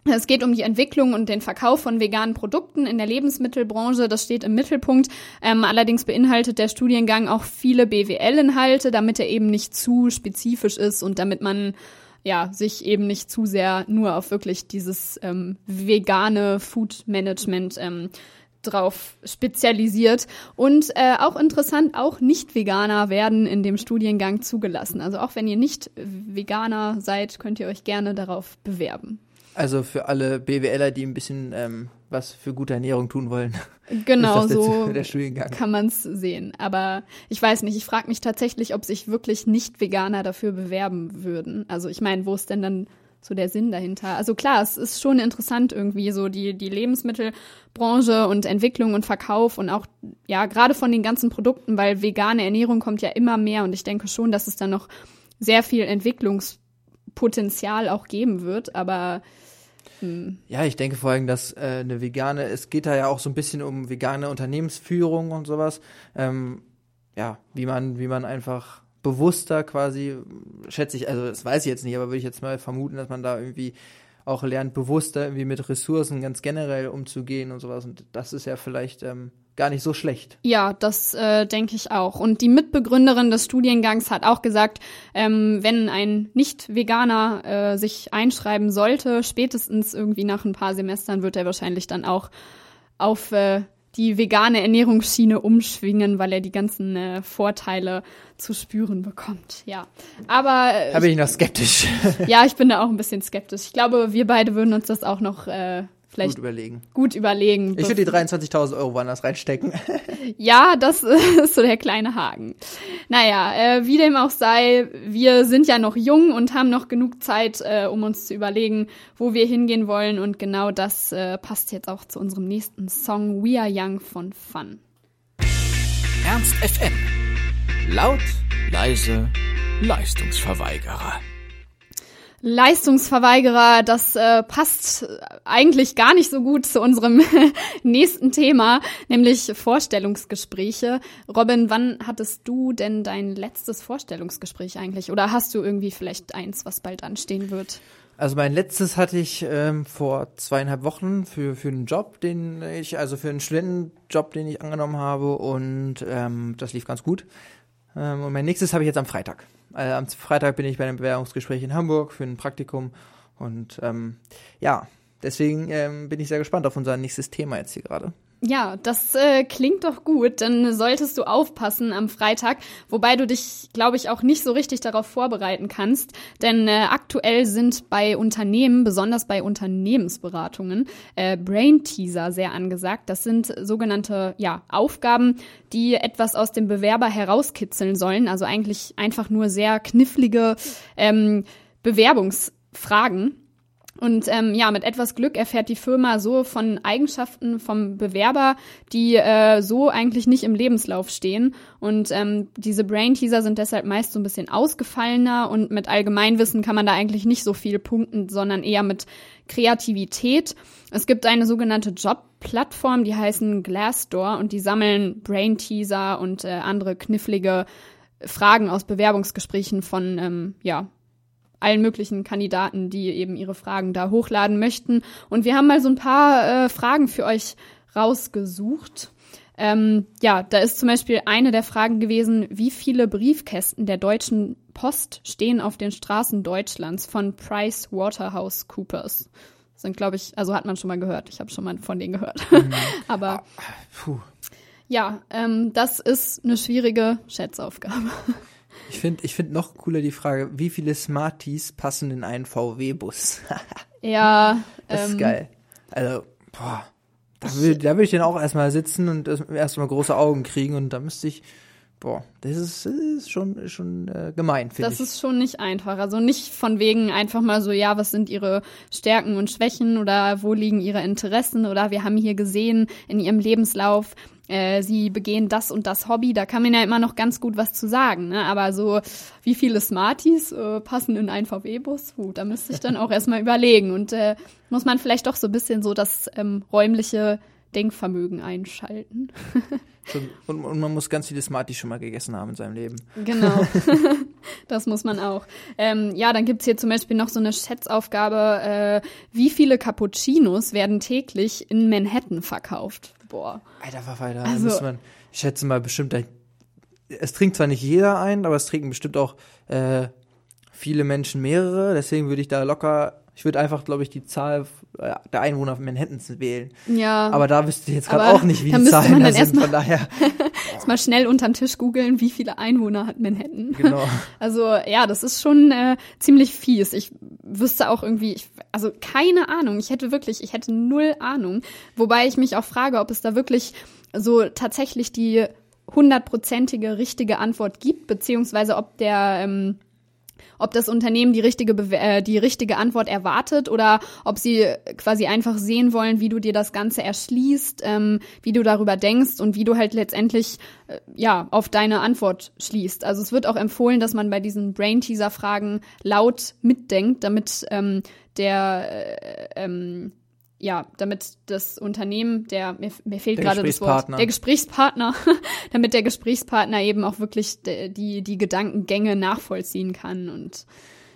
es geht um die Entwicklung und den Verkauf von veganen Produkten in der Lebensmittelbranche. Das steht im Mittelpunkt. Ähm, allerdings beinhaltet der Studiengang auch viele BWL-Inhalte, damit er eben nicht zu spezifisch ist und damit man ja, sich eben nicht zu sehr nur auf wirklich dieses ähm, vegane Food Management ähm, drauf spezialisiert. Und äh, auch interessant, auch Nicht-Veganer werden in dem Studiengang zugelassen. Also auch wenn ihr nicht Veganer seid, könnt ihr euch gerne darauf bewerben. Also für alle BWLer, die ein bisschen ähm, was für gute Ernährung tun wollen. Genau so kann man es sehen. Aber ich weiß nicht, ich frage mich tatsächlich, ob sich wirklich Nicht-Veganer dafür bewerben würden. Also ich meine, wo ist denn dann so der Sinn dahinter? Also klar, es ist schon interessant irgendwie so die, die Lebensmittelbranche und Entwicklung und Verkauf und auch, ja, gerade von den ganzen Produkten, weil vegane Ernährung kommt ja immer mehr und ich denke schon, dass es da noch sehr viel Entwicklungspotenzial auch geben wird, aber Ja, ich denke vor allem, dass äh, eine vegane, es geht da ja auch so ein bisschen um vegane Unternehmensführung und sowas. Ähm, ja, wie man, wie man einfach bewusster quasi, schätze ich, also das weiß ich jetzt nicht, aber würde ich jetzt mal vermuten, dass man da irgendwie auch lernt, bewusster irgendwie mit Ressourcen ganz generell umzugehen und sowas. Und das ist ja vielleicht ähm, gar nicht so schlecht. Ja, das äh, denke ich auch. Und die Mitbegründerin des Studiengangs hat auch gesagt, ähm, wenn ein Nicht-Veganer äh, sich einschreiben sollte, spätestens irgendwie nach ein paar Semestern wird er wahrscheinlich dann auch auf äh, die vegane Ernährungsschiene umschwingen, weil er die ganzen äh, Vorteile zu spüren bekommt. Ja, aber äh, Da bin ich noch skeptisch. ja, ich bin da auch ein bisschen skeptisch. Ich glaube, wir beide würden uns das auch noch äh, vielleicht Gut überlegen. gut überlegen. Ich würde die 23.000 Euro woanders reinstecken. Ja, das ist so der kleine Haken. Naja, äh, wie dem auch sei, wir sind ja noch jung und haben noch genug Zeit, äh, um uns zu überlegen, wo wir hingehen wollen. Und genau das äh, passt jetzt auch zu unserem nächsten Song We Are Young von Fun. Ernst FM. Laut, leise, Leistungsverweigerer. Leistungsverweigerer, das äh, passt eigentlich gar nicht so gut zu unserem nächsten Thema, nämlich Vorstellungsgespräche. Robin, wann hattest du denn dein letztes Vorstellungsgespräch eigentlich? Oder hast du irgendwie vielleicht eins, was bald anstehen wird? Also mein letztes hatte ich ähm, vor zweieinhalb Wochen für, für einen Job, den ich, also für einen Studentenjob, den ich angenommen habe und ähm, das lief ganz gut. Ähm, und mein nächstes habe ich jetzt am Freitag. Also am Freitag bin ich bei einem Bewerbungsgespräch in Hamburg für ein Praktikum und ähm, ja, deswegen ähm, bin ich sehr gespannt auf unser nächstes Thema jetzt hier gerade. Ja, das äh, klingt doch gut. Dann solltest du aufpassen am Freitag, wobei du dich, glaube ich, auch nicht so richtig darauf vorbereiten kannst. Denn äh, aktuell sind bei Unternehmen, besonders bei Unternehmensberatungen, äh, Brain Teaser sehr angesagt. Das sind sogenannte ja, Aufgaben, die etwas aus dem Bewerber herauskitzeln sollen. Also eigentlich einfach nur sehr knifflige ähm, Bewerbungsfragen. Und ähm, ja, mit etwas Glück erfährt die Firma so von Eigenschaften vom Bewerber, die äh, so eigentlich nicht im Lebenslauf stehen. Und ähm, diese Brain Teaser sind deshalb meist so ein bisschen ausgefallener und mit Allgemeinwissen kann man da eigentlich nicht so viel punkten, sondern eher mit Kreativität. Es gibt eine sogenannte Jobplattform, die heißen Glassdoor und die sammeln Brain Teaser und äh, andere knifflige Fragen aus Bewerbungsgesprächen von ähm, ja allen möglichen Kandidaten, die eben ihre Fragen da hochladen möchten. Und wir haben mal so ein paar äh, Fragen für euch rausgesucht. Ähm, ja, da ist zum Beispiel eine der Fragen gewesen, wie viele Briefkästen der Deutschen Post stehen auf den Straßen Deutschlands von Price Waterhouse Coopers. Sind, glaube ich, also hat man schon mal gehört. Ich habe schon mal von denen gehört. Mhm. Aber Puh. ja, ähm, das ist eine schwierige Schätzaufgabe. Ich finde ich find noch cooler die Frage, wie viele Smarties passen in einen VW-Bus? ja. Das ist ähm, geil. Also, boah. Da würde würd ich dann auch erstmal sitzen und erstmal große Augen kriegen und da müsste ich, boah, das ist, das ist schon, schon äh, gemein, finde ich. Das ist schon nicht einfach. Also nicht von wegen einfach mal so, ja, was sind ihre Stärken und Schwächen oder wo liegen ihre Interessen oder wir haben hier gesehen in ihrem Lebenslauf, äh, sie begehen das und das Hobby, da kann man ja immer noch ganz gut was zu sagen. Ne? Aber so, wie viele Smarties äh, passen in einen VW-Bus? Da müsste ich dann auch erstmal überlegen. Und äh, muss man vielleicht doch so ein bisschen so das ähm, räumliche Denkvermögen einschalten. und, und, man muss ganz viele Smarties schon mal gegessen haben in seinem Leben. Genau, das muss man auch. Ähm, ja, dann gibt's hier zum Beispiel noch so eine Schätzaufgabe, äh, wie viele Cappuccinos werden täglich in Manhattan verkauft? Boah. Alter, Verfalter, also, muss man, ich schätze mal bestimmt, es trinkt zwar nicht jeder ein, aber es trinken bestimmt auch äh, viele Menschen mehrere, deswegen würde ich da locker ich würde einfach, glaube ich, die Zahl äh, der Einwohner von Manhattan wählen. Ja. Aber da wüsste ich jetzt gerade auch nicht, wie die Zahlen da sind. Von daher. jetzt mal schnell unter den Tisch googeln, wie viele Einwohner hat Manhattan. Genau. Also ja, das ist schon äh, ziemlich fies. Ich wüsste auch irgendwie, ich, also keine Ahnung. Ich hätte wirklich, ich hätte null Ahnung. Wobei ich mich auch frage, ob es da wirklich so tatsächlich die hundertprozentige richtige Antwort gibt, beziehungsweise ob der ähm, ob das Unternehmen die richtige, Be äh, die richtige Antwort erwartet oder ob sie quasi einfach sehen wollen, wie du dir das Ganze erschließt, ähm, wie du darüber denkst und wie du halt letztendlich äh, ja auf deine Antwort schließt. Also es wird auch empfohlen, dass man bei diesen Brain-Teaser-Fragen laut mitdenkt, damit ähm, der äh, ähm, ja, damit das Unternehmen, der mir, mir fehlt gerade das Wort, der Gesprächspartner, damit der Gesprächspartner eben auch wirklich die die Gedankengänge nachvollziehen kann und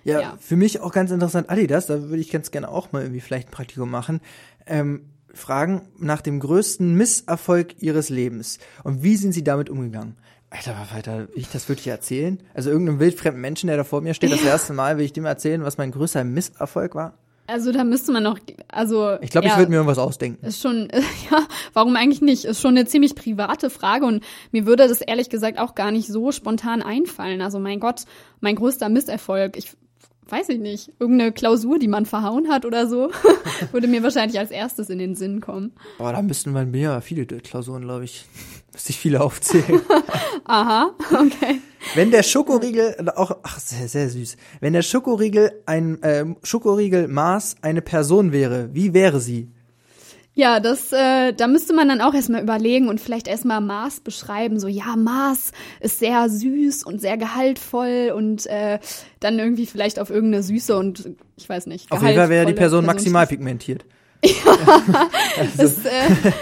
ja, ja, für mich auch ganz interessant Adidas, da würde ich ganz gerne auch mal irgendwie vielleicht ein Praktikum machen. Ähm, fragen nach dem größten Misserfolg ihres Lebens und wie sind sie damit umgegangen? Alter, Alter, will ich das wirklich erzählen? Also irgendeinem wildfremden Menschen, der da vor mir steht, das erste Mal will ich dem erzählen, was mein größter Misserfolg war? Also da müsste man noch, also ich glaube, ja, ich würde mir irgendwas ausdenken. Ist schon, ja, warum eigentlich nicht? Ist schon eine ziemlich private Frage und mir würde das ehrlich gesagt auch gar nicht so spontan einfallen. Also mein Gott, mein größter Misserfolg. Ich weiß ich nicht, irgendeine Klausur, die man verhauen hat oder so, würde mir wahrscheinlich als erstes in den Sinn kommen. Boah, da müssten wir mehr viele Klausuren, glaube ich. Müsste ich viele aufzählen. Aha, okay. Wenn der Schokoriegel, auch, ach, sehr, sehr süß. Wenn der Schokoriegel ein, äh, Schokoriegel Maß eine Person wäre, wie wäre sie? Ja, das, äh, da müsste man dann auch erstmal überlegen und vielleicht erstmal Mars beschreiben. So, ja, Mars ist sehr süß und sehr gehaltvoll und äh, dann irgendwie vielleicht auf irgendeine Süße und ich weiß nicht. Auf jeden Fall wäre die Person, Person maximal pigmentiert. Ja, also. das, äh,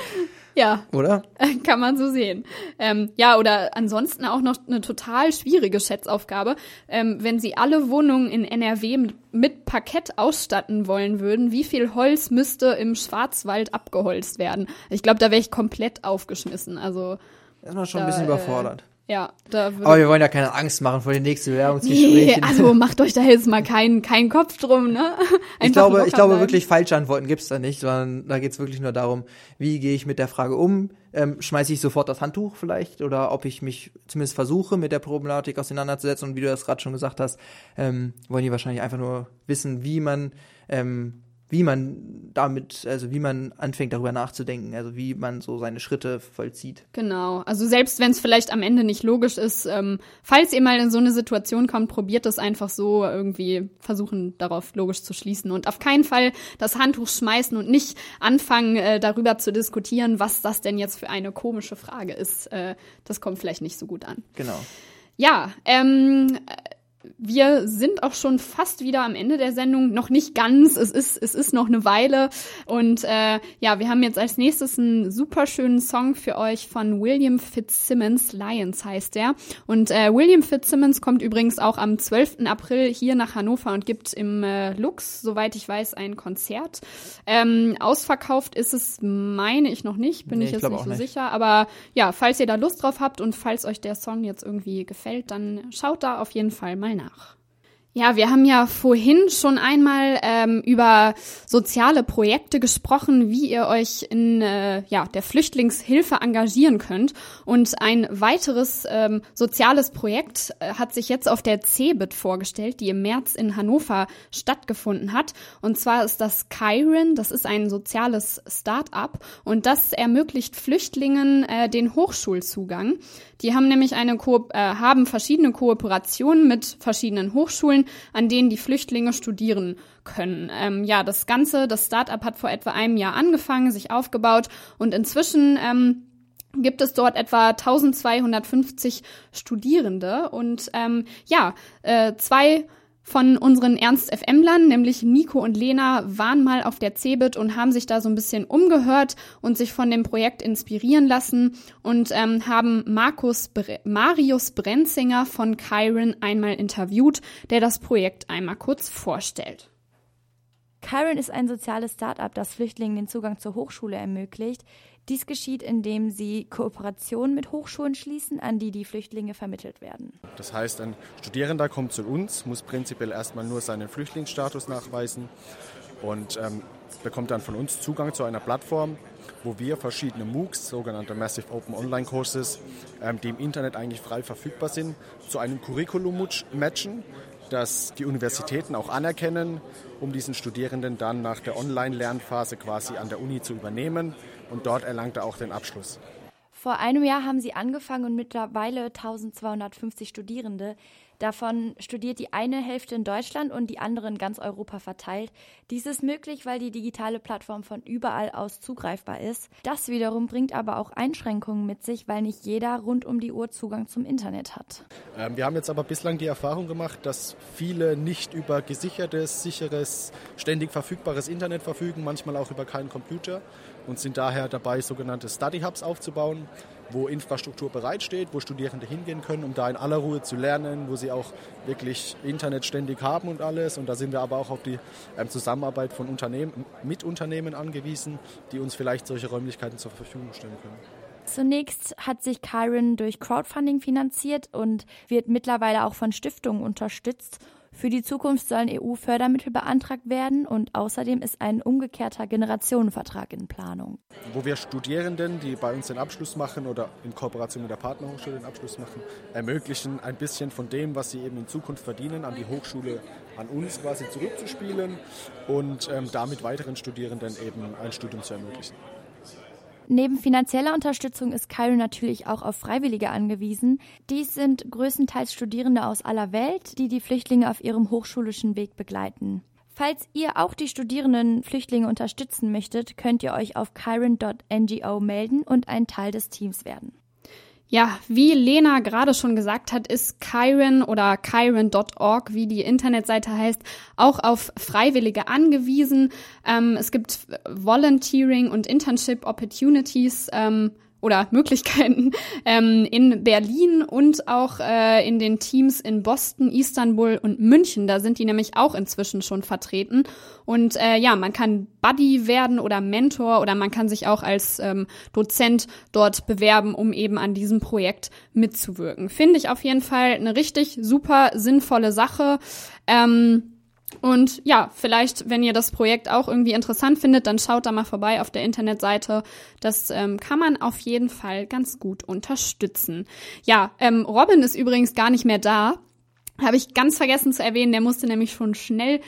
ja. Oder? Kann man so sehen. Ähm, ja, oder ansonsten auch noch eine total schwierige Schätzaufgabe. Ähm, wenn Sie alle Wohnungen in NRW mit, mit Parkett ausstatten wollen würden, wie viel Holz müsste im Schwarzwald abgeholzt werden? Ich glaube, da wäre ich komplett aufgeschmissen. Also. Erstmal schon da, ein bisschen überfordert. Ja, da Aber wir wollen ja keine Angst machen vor den nächsten Bewerbungsgesprächen. Nee, also macht euch da jetzt mal keinen keinen Kopf drum, ne? Einfach ich glaube, ich glaube bleiben. wirklich, falsche Antworten gibt's da nicht, sondern da geht's wirklich nur darum, wie gehe ich mit der Frage um? Ähm, schmeiße ich sofort das Handtuch vielleicht oder ob ich mich zumindest versuche, mit der Problematik auseinanderzusetzen und wie du das gerade schon gesagt hast, ähm, wollen die wahrscheinlich einfach nur wissen, wie man ähm, wie man damit, also wie man anfängt darüber nachzudenken, also wie man so seine Schritte vollzieht. Genau. Also selbst wenn es vielleicht am Ende nicht logisch ist, ähm, falls ihr mal in so eine Situation kommt, probiert es einfach so irgendwie versuchen, darauf logisch zu schließen und auf keinen Fall das Handtuch schmeißen und nicht anfangen, äh, darüber zu diskutieren, was das denn jetzt für eine komische Frage ist. Äh, das kommt vielleicht nicht so gut an. Genau. Ja, ähm, wir sind auch schon fast wieder am Ende der Sendung. Noch nicht ganz. Es ist, es ist noch eine Weile. Und äh, ja, wir haben jetzt als nächstes einen super schönen Song für euch von William Fitzsimmons. Lions heißt der. Und äh, William Fitzsimmons kommt übrigens auch am 12. April hier nach Hannover und gibt im äh, Lux, soweit ich weiß, ein Konzert. Ähm, ausverkauft ist es, meine ich noch nicht. Bin Nee, ich jetzt nicht so nicht. sicher. Aber ja, falls ihr da Lust drauf habt und falls euch der Song jetzt irgendwie gefällt, dann schaut da auf jeden Fall mal nach. Ja, wir haben ja vorhin schon einmal ähm, über soziale Projekte gesprochen, wie ihr euch in äh, ja, der Flüchtlingshilfe engagieren könnt. Und ein weiteres ähm, soziales Projekt äh, hat sich jetzt auf der CeBIT vorgestellt, die im März in Hannover stattgefunden hat. Und zwar ist das Chiron, das ist ein soziales Start-up und das ermöglicht Flüchtlingen äh, den Hochschulzugang. Die haben nämlich eine Ko äh, haben verschiedene Kooperationen mit verschiedenen Hochschulen, an denen die Flüchtlinge studieren können. Ähm, ja, das Ganze, das Startup hat vor etwa einem Jahr angefangen, sich aufgebaut und inzwischen ähm, gibt es dort etwa 1250 Studierende und ähm, ja, äh, zwei von unseren Ernst FM-Lern, nämlich Nico und Lena, waren mal auf der CeBIT und haben sich da so ein bisschen umgehört und sich von dem Projekt inspirieren lassen und ähm, haben Markus Bre Marius Brenzinger von Chiron einmal interviewt, der das Projekt einmal kurz vorstellt. Chiron ist ein soziales Start-up, das Flüchtlingen den Zugang zur Hochschule ermöglicht. Dies geschieht, indem sie Kooperationen mit Hochschulen schließen, an die die Flüchtlinge vermittelt werden. Das heißt, ein Studierender kommt zu uns, muss prinzipiell erstmal nur seinen Flüchtlingsstatus nachweisen und ähm, bekommt dann von uns Zugang zu einer Plattform, wo wir verschiedene MOOCs, sogenannte Massive Open Online Courses, ähm, die im Internet eigentlich frei verfügbar sind, zu einem Curriculum matchen, das die Universitäten auch anerkennen, um diesen Studierenden dann nach der Online-Lernphase quasi an der Uni zu übernehmen und dort erlangt er auch den Abschluss. Vor einem Jahr haben sie angefangen und mittlerweile 1250 Studierende. Davon studiert die eine Hälfte in Deutschland und die andere in ganz Europa verteilt. Dies ist möglich, weil die digitale Plattform von überall aus zugreifbar ist. Das wiederum bringt aber auch Einschränkungen mit sich, weil nicht jeder rund um die Uhr Zugang zum Internet hat. Ähm, wir haben jetzt aber bislang die Erfahrung gemacht, dass viele nicht über gesichertes, sicheres, ständig verfügbares Internet verfügen, manchmal auch über keinen Computer und sind daher dabei, sogenannte Study Hubs aufzubauen, wo Infrastruktur bereitsteht, wo Studierende hingehen können, um da in aller Ruhe zu lernen, wo sie auch wirklich Internet ständig haben und alles. Und da sind wir aber auch auf die ähm, Zusammenarbeit von Unternehmen, mit Unternehmen angewiesen, die uns vielleicht solche Räumlichkeiten zur Verfügung stellen können. Zunächst hat sich Chiron durch Crowdfunding finanziert und wird mittlerweile auch von Stiftungen unterstützt. Für die Zukunft sollen EU-Fördermittel beantragt werden und außerdem ist ein umgekehrter Generationenvertrag in Planung. Wo wir Studierenden, die bei uns den Abschluss machen oder in Kooperation mit der Partnerhochschule den Abschluss machen, ermöglichen, ein bisschen von dem, was sie eben in Zukunft verdienen, an die Hochschule, an uns quasi zurückzuspielen und ähm, damit weiteren Studierenden eben ein Studium zu ermöglichen. Neben finanzieller Unterstützung ist Chiron natürlich auch auf Freiwillige angewiesen. Dies sind größtenteils Studierende aus aller Welt, die die Flüchtlinge auf ihrem hochschulischen Weg begleiten. Falls ihr auch die Studierenden Flüchtlinge unterstützen möchtet, könnt ihr euch auf chiron.ngo melden und ein Teil des Teams werden. Ja, wie Lena gerade schon gesagt hat, ist Chiron oder chiron.org, wie die Internetseite heißt, auch auf Freiwillige angewiesen. Ähm, es gibt Volunteering und Internship Opportunities ähm, oder Möglichkeiten ähm, in Berlin und auch äh, in den Teams in Boston, Istanbul und München. Da sind die nämlich auch inzwischen schon vertreten. Und äh, ja, man kann Buddy werden oder Mentor oder man kann sich auch als ähm, Dozent dort bewerben, um eben an diesem Projekt mitzuwirken. Finde ich auf jeden Fall eine richtig super sinnvolle Sache. Ähm, und ja, vielleicht, wenn ihr das Projekt auch irgendwie interessant findet, dann schaut da mal vorbei auf der Internetseite. Das ähm, kann man auf jeden Fall ganz gut unterstützen. Ja, ähm, Robin ist übrigens gar nicht mehr da. Habe ich ganz vergessen zu erwähnen. Der musste nämlich schon schnell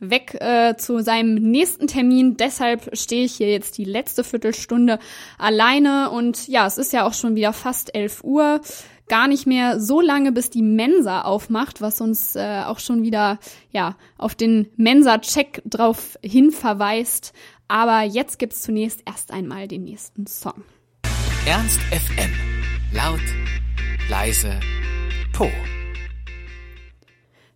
weg äh, zu seinem nächsten Termin. Deshalb stehe ich hier jetzt die letzte Viertelstunde alleine. Und ja, es ist ja auch schon wieder fast 11 Uhr gar nicht mehr so lange, bis die Mensa aufmacht, was uns äh, auch schon wieder ja auf den Mensa-Check drauf hin verweist. Aber jetzt gibt's zunächst erst einmal den nächsten Song. Ernst FM. Laut, leise, Po.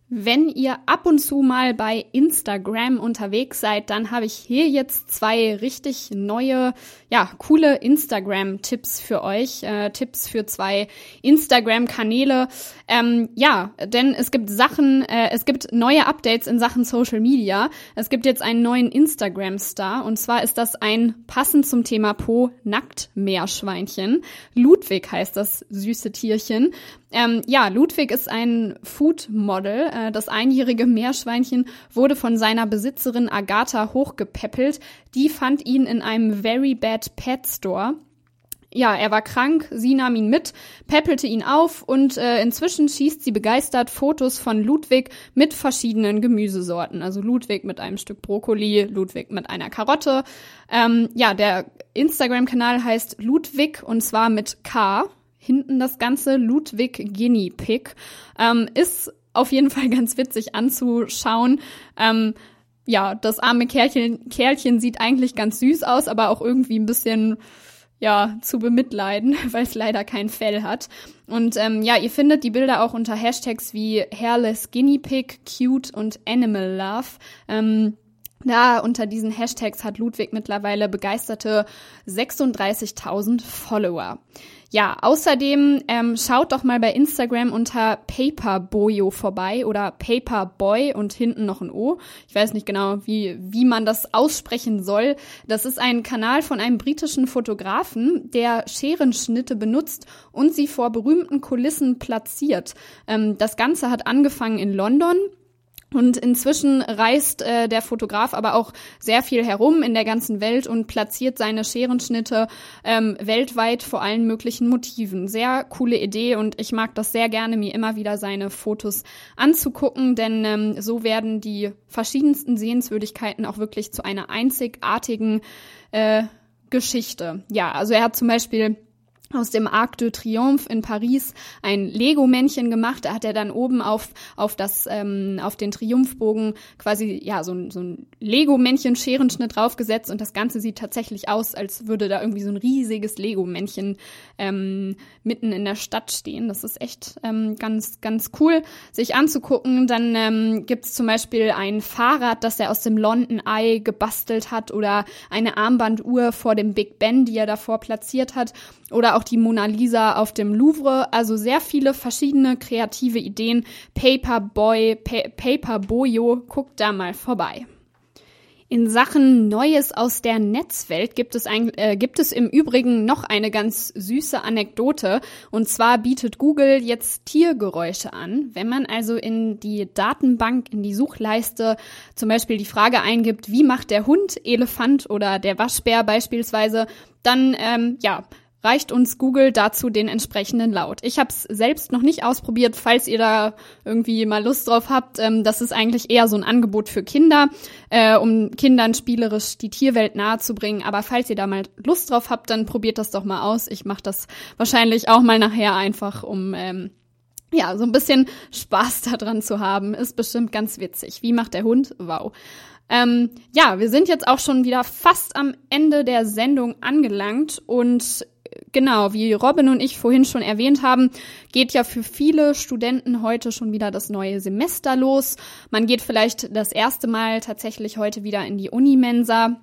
Wenn ihr ab und zu mal bei Instagram unterwegs seid, dann habe ich hier jetzt zwei richtig neue, ja, coole Instagram-Tipps für euch. Äh, Tipps für zwei Instagram-Kanäle. Ähm, ja, denn es gibt Sachen, äh, es gibt neue Updates in Sachen Social Media. Es gibt jetzt einen neuen Instagram-Star und zwar ist das ein passend zum Thema Po Nacktmeerschweinchen. Ludwig heißt das süße Tierchen. Ähm, ja, Ludwig ist ein Food-Model. Äh, das einjährige Meerschweinchen wurde von seiner Besitzerin Agatha hochgepäppelt. Die fand ihn in einem Very Bad Pet Store. Ja, er war krank, sie nahm ihn mit, päppelte ihn auf und äh, inzwischen schießt sie begeistert Fotos von Ludwig mit verschiedenen Gemüsesorten. Also Ludwig mit einem Stück Brokkoli, Ludwig mit einer Karotte. Ähm, ja, der Instagram-Kanal heißt Ludwig und zwar mit K hinten das Ganze, Ludwig Guinea Pig. Ähm, ist auf jeden Fall ganz witzig anzuschauen. Ähm, ja, das arme Kerlchen, Kerlchen sieht eigentlich ganz süß aus, aber auch irgendwie ein bisschen ja, zu bemitleiden, weil es leider kein Fell hat. Und ähm, ja, ihr findet die Bilder auch unter Hashtags wie Hairless Guinea Pig, Cute und Animal Love. Ähm, da unter diesen Hashtags hat Ludwig mittlerweile begeisterte 36.000 Follower. Ja, außerdem ähm, schaut doch mal bei Instagram unter Paperboyo vorbei oder Paperboy und hinten noch ein O. Ich weiß nicht genau, wie, wie man das aussprechen soll. Das ist ein Kanal von einem britischen Fotografen, der Scherenschnitte benutzt und sie vor berühmten Kulissen platziert. Ähm, das Ganze hat angefangen in London und inzwischen reist äh, der Fotograf aber auch sehr viel herum in der ganzen Welt und platziert seine Scherenschnitte ähm, weltweit vor allen möglichen Motiven. Sehr coole Idee und ich mag das sehr gerne, mir immer wieder seine Fotos anzugucken, denn ähm, so werden die verschiedensten Sehenswürdigkeiten auch wirklich zu einer einzigartigen äh, Geschichte. Ja, also er hat zum Beispiel aus dem Arc de Triomphe in Paris ein Lego-Männchen gemacht. Da hat er dann oben auf, auf, das, ähm, auf den Triumphbogen quasi ja so ein, so ein Lego-Männchen-Scherenschnitt draufgesetzt und das Ganze sieht tatsächlich aus, als würde da irgendwie so ein riesiges Lego-Männchen ähm, mitten in der Stadt stehen. Das ist echt ähm, ganz, ganz cool, sich anzugucken. Dann ähm, gibt zum Beispiel ein Fahrrad, das er aus dem London Eye gebastelt hat oder eine Armbanduhr vor dem Big Ben, die er davor platziert hat oder auch die Mona Lisa auf dem Louvre. Also sehr viele verschiedene kreative Ideen. Paperboy, pa Paperboyo, guckt da mal vorbei. In Sachen Neues aus der Netzwelt gibt es, ein, äh, gibt es im Übrigen noch eine ganz süße Anekdote. Und zwar bietet Google jetzt Tiergeräusche an. Wenn man also in die Datenbank, in die Suchleiste zum Beispiel die Frage eingibt, wie macht der Hund, Elefant oder der Waschbär beispielsweise, dann ähm, ja, reicht uns Google dazu den entsprechenden Laut. Ich habe es selbst noch nicht ausprobiert, falls ihr da irgendwie mal Lust drauf habt. Ähm, das ist eigentlich eher so ein Angebot für Kinder, äh, um Kindern spielerisch die Tierwelt nahezubringen. Aber falls ihr da mal Lust drauf habt, dann probiert das doch mal aus. Ich mache das wahrscheinlich auch mal nachher einfach, um ähm, ja so ein bisschen Spaß daran zu haben. Ist bestimmt ganz witzig. Wie macht der Hund? Wow. Ähm, ja, wir sind jetzt auch schon wieder fast am Ende der Sendung angelangt und genau, wie Robin und ich vorhin schon erwähnt haben, geht ja für viele Studenten heute schon wieder das neue Semester los. Man geht vielleicht das erste Mal tatsächlich heute wieder in die Unimensa.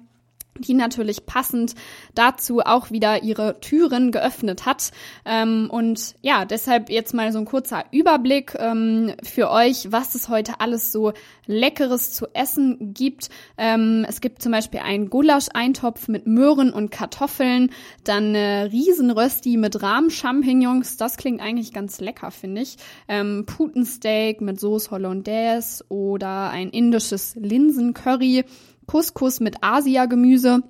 Die natürlich passend dazu auch wieder ihre Türen geöffnet hat. Ähm, und ja, deshalb jetzt mal so ein kurzer Überblick ähm, für euch, was es heute alles so Leckeres zu essen gibt. Ähm, es gibt zum Beispiel einen Gulasch-Eintopf mit Möhren und Kartoffeln, dann äh, Riesenrösti mit Rahmchampignons, das klingt eigentlich ganz lecker, finde ich. Ähm, Putensteak mit Sauce Hollandaise oder ein indisches Linsencurry Couscous mit Asia-Gemüse.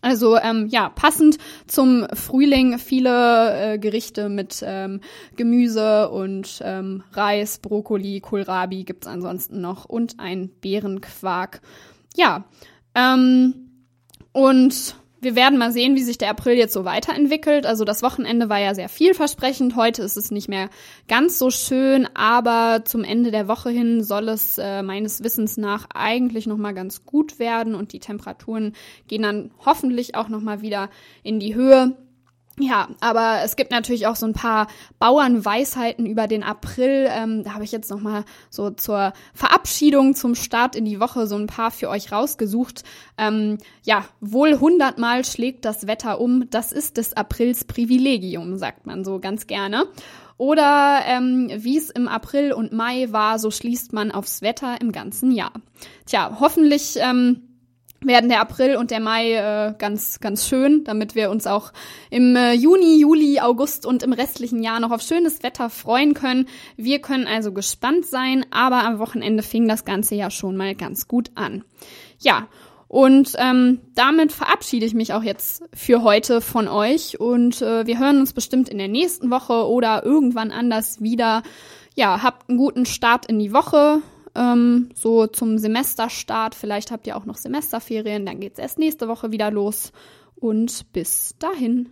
Also ähm, ja, passend zum Frühling viele äh, Gerichte mit ähm, Gemüse und ähm, Reis, Brokkoli, Kohlrabi gibt's ansonsten noch und ein Beerenquark. Ja, ähm, und wir werden mal sehen, wie sich der April jetzt so weiterentwickelt. Also das Wochenende war ja sehr vielversprechend. Heute ist es nicht mehr ganz so schön, aber zum Ende der Woche hin soll es äh, meines Wissens nach eigentlich noch mal ganz gut werden und die Temperaturen gehen dann hoffentlich auch noch mal wieder in die Höhe. Ja, aber es gibt natürlich auch so ein paar Bauernweisheiten über den April. Ähm, da habe ich jetzt noch mal so zur Verabschiedung, zum Start in die Woche so ein paar für euch rausgesucht. Ähm, ja, wohl hundertmal schlägt das Wetter um. Das ist des Aprils Privilegium, sagt man so ganz gerne. Oder ähm, wie es im April und Mai war, so schließt man aufs Wetter im ganzen Jahr. Tja, hoffentlich. Ähm, werden der April und der Mai äh, ganz, ganz schön, damit wir uns auch im äh, Juni, Juli, August und im restlichen Jahr noch auf schönes Wetter freuen können. Wir können also gespannt sein, aber am Wochenende fing das Ganze ja schon mal ganz gut an. Ja, und ähm, damit verabschiede ich mich auch jetzt für heute von euch und äh, wir hören uns bestimmt in der nächsten Woche oder irgendwann anders wieder. Ja, habt einen guten Start in die Woche ähm, so zum Semesterstart. Vielleicht habt ihr auch noch Semesterferien, dann geht's erst nächste Woche wieder los. Und bis dahin.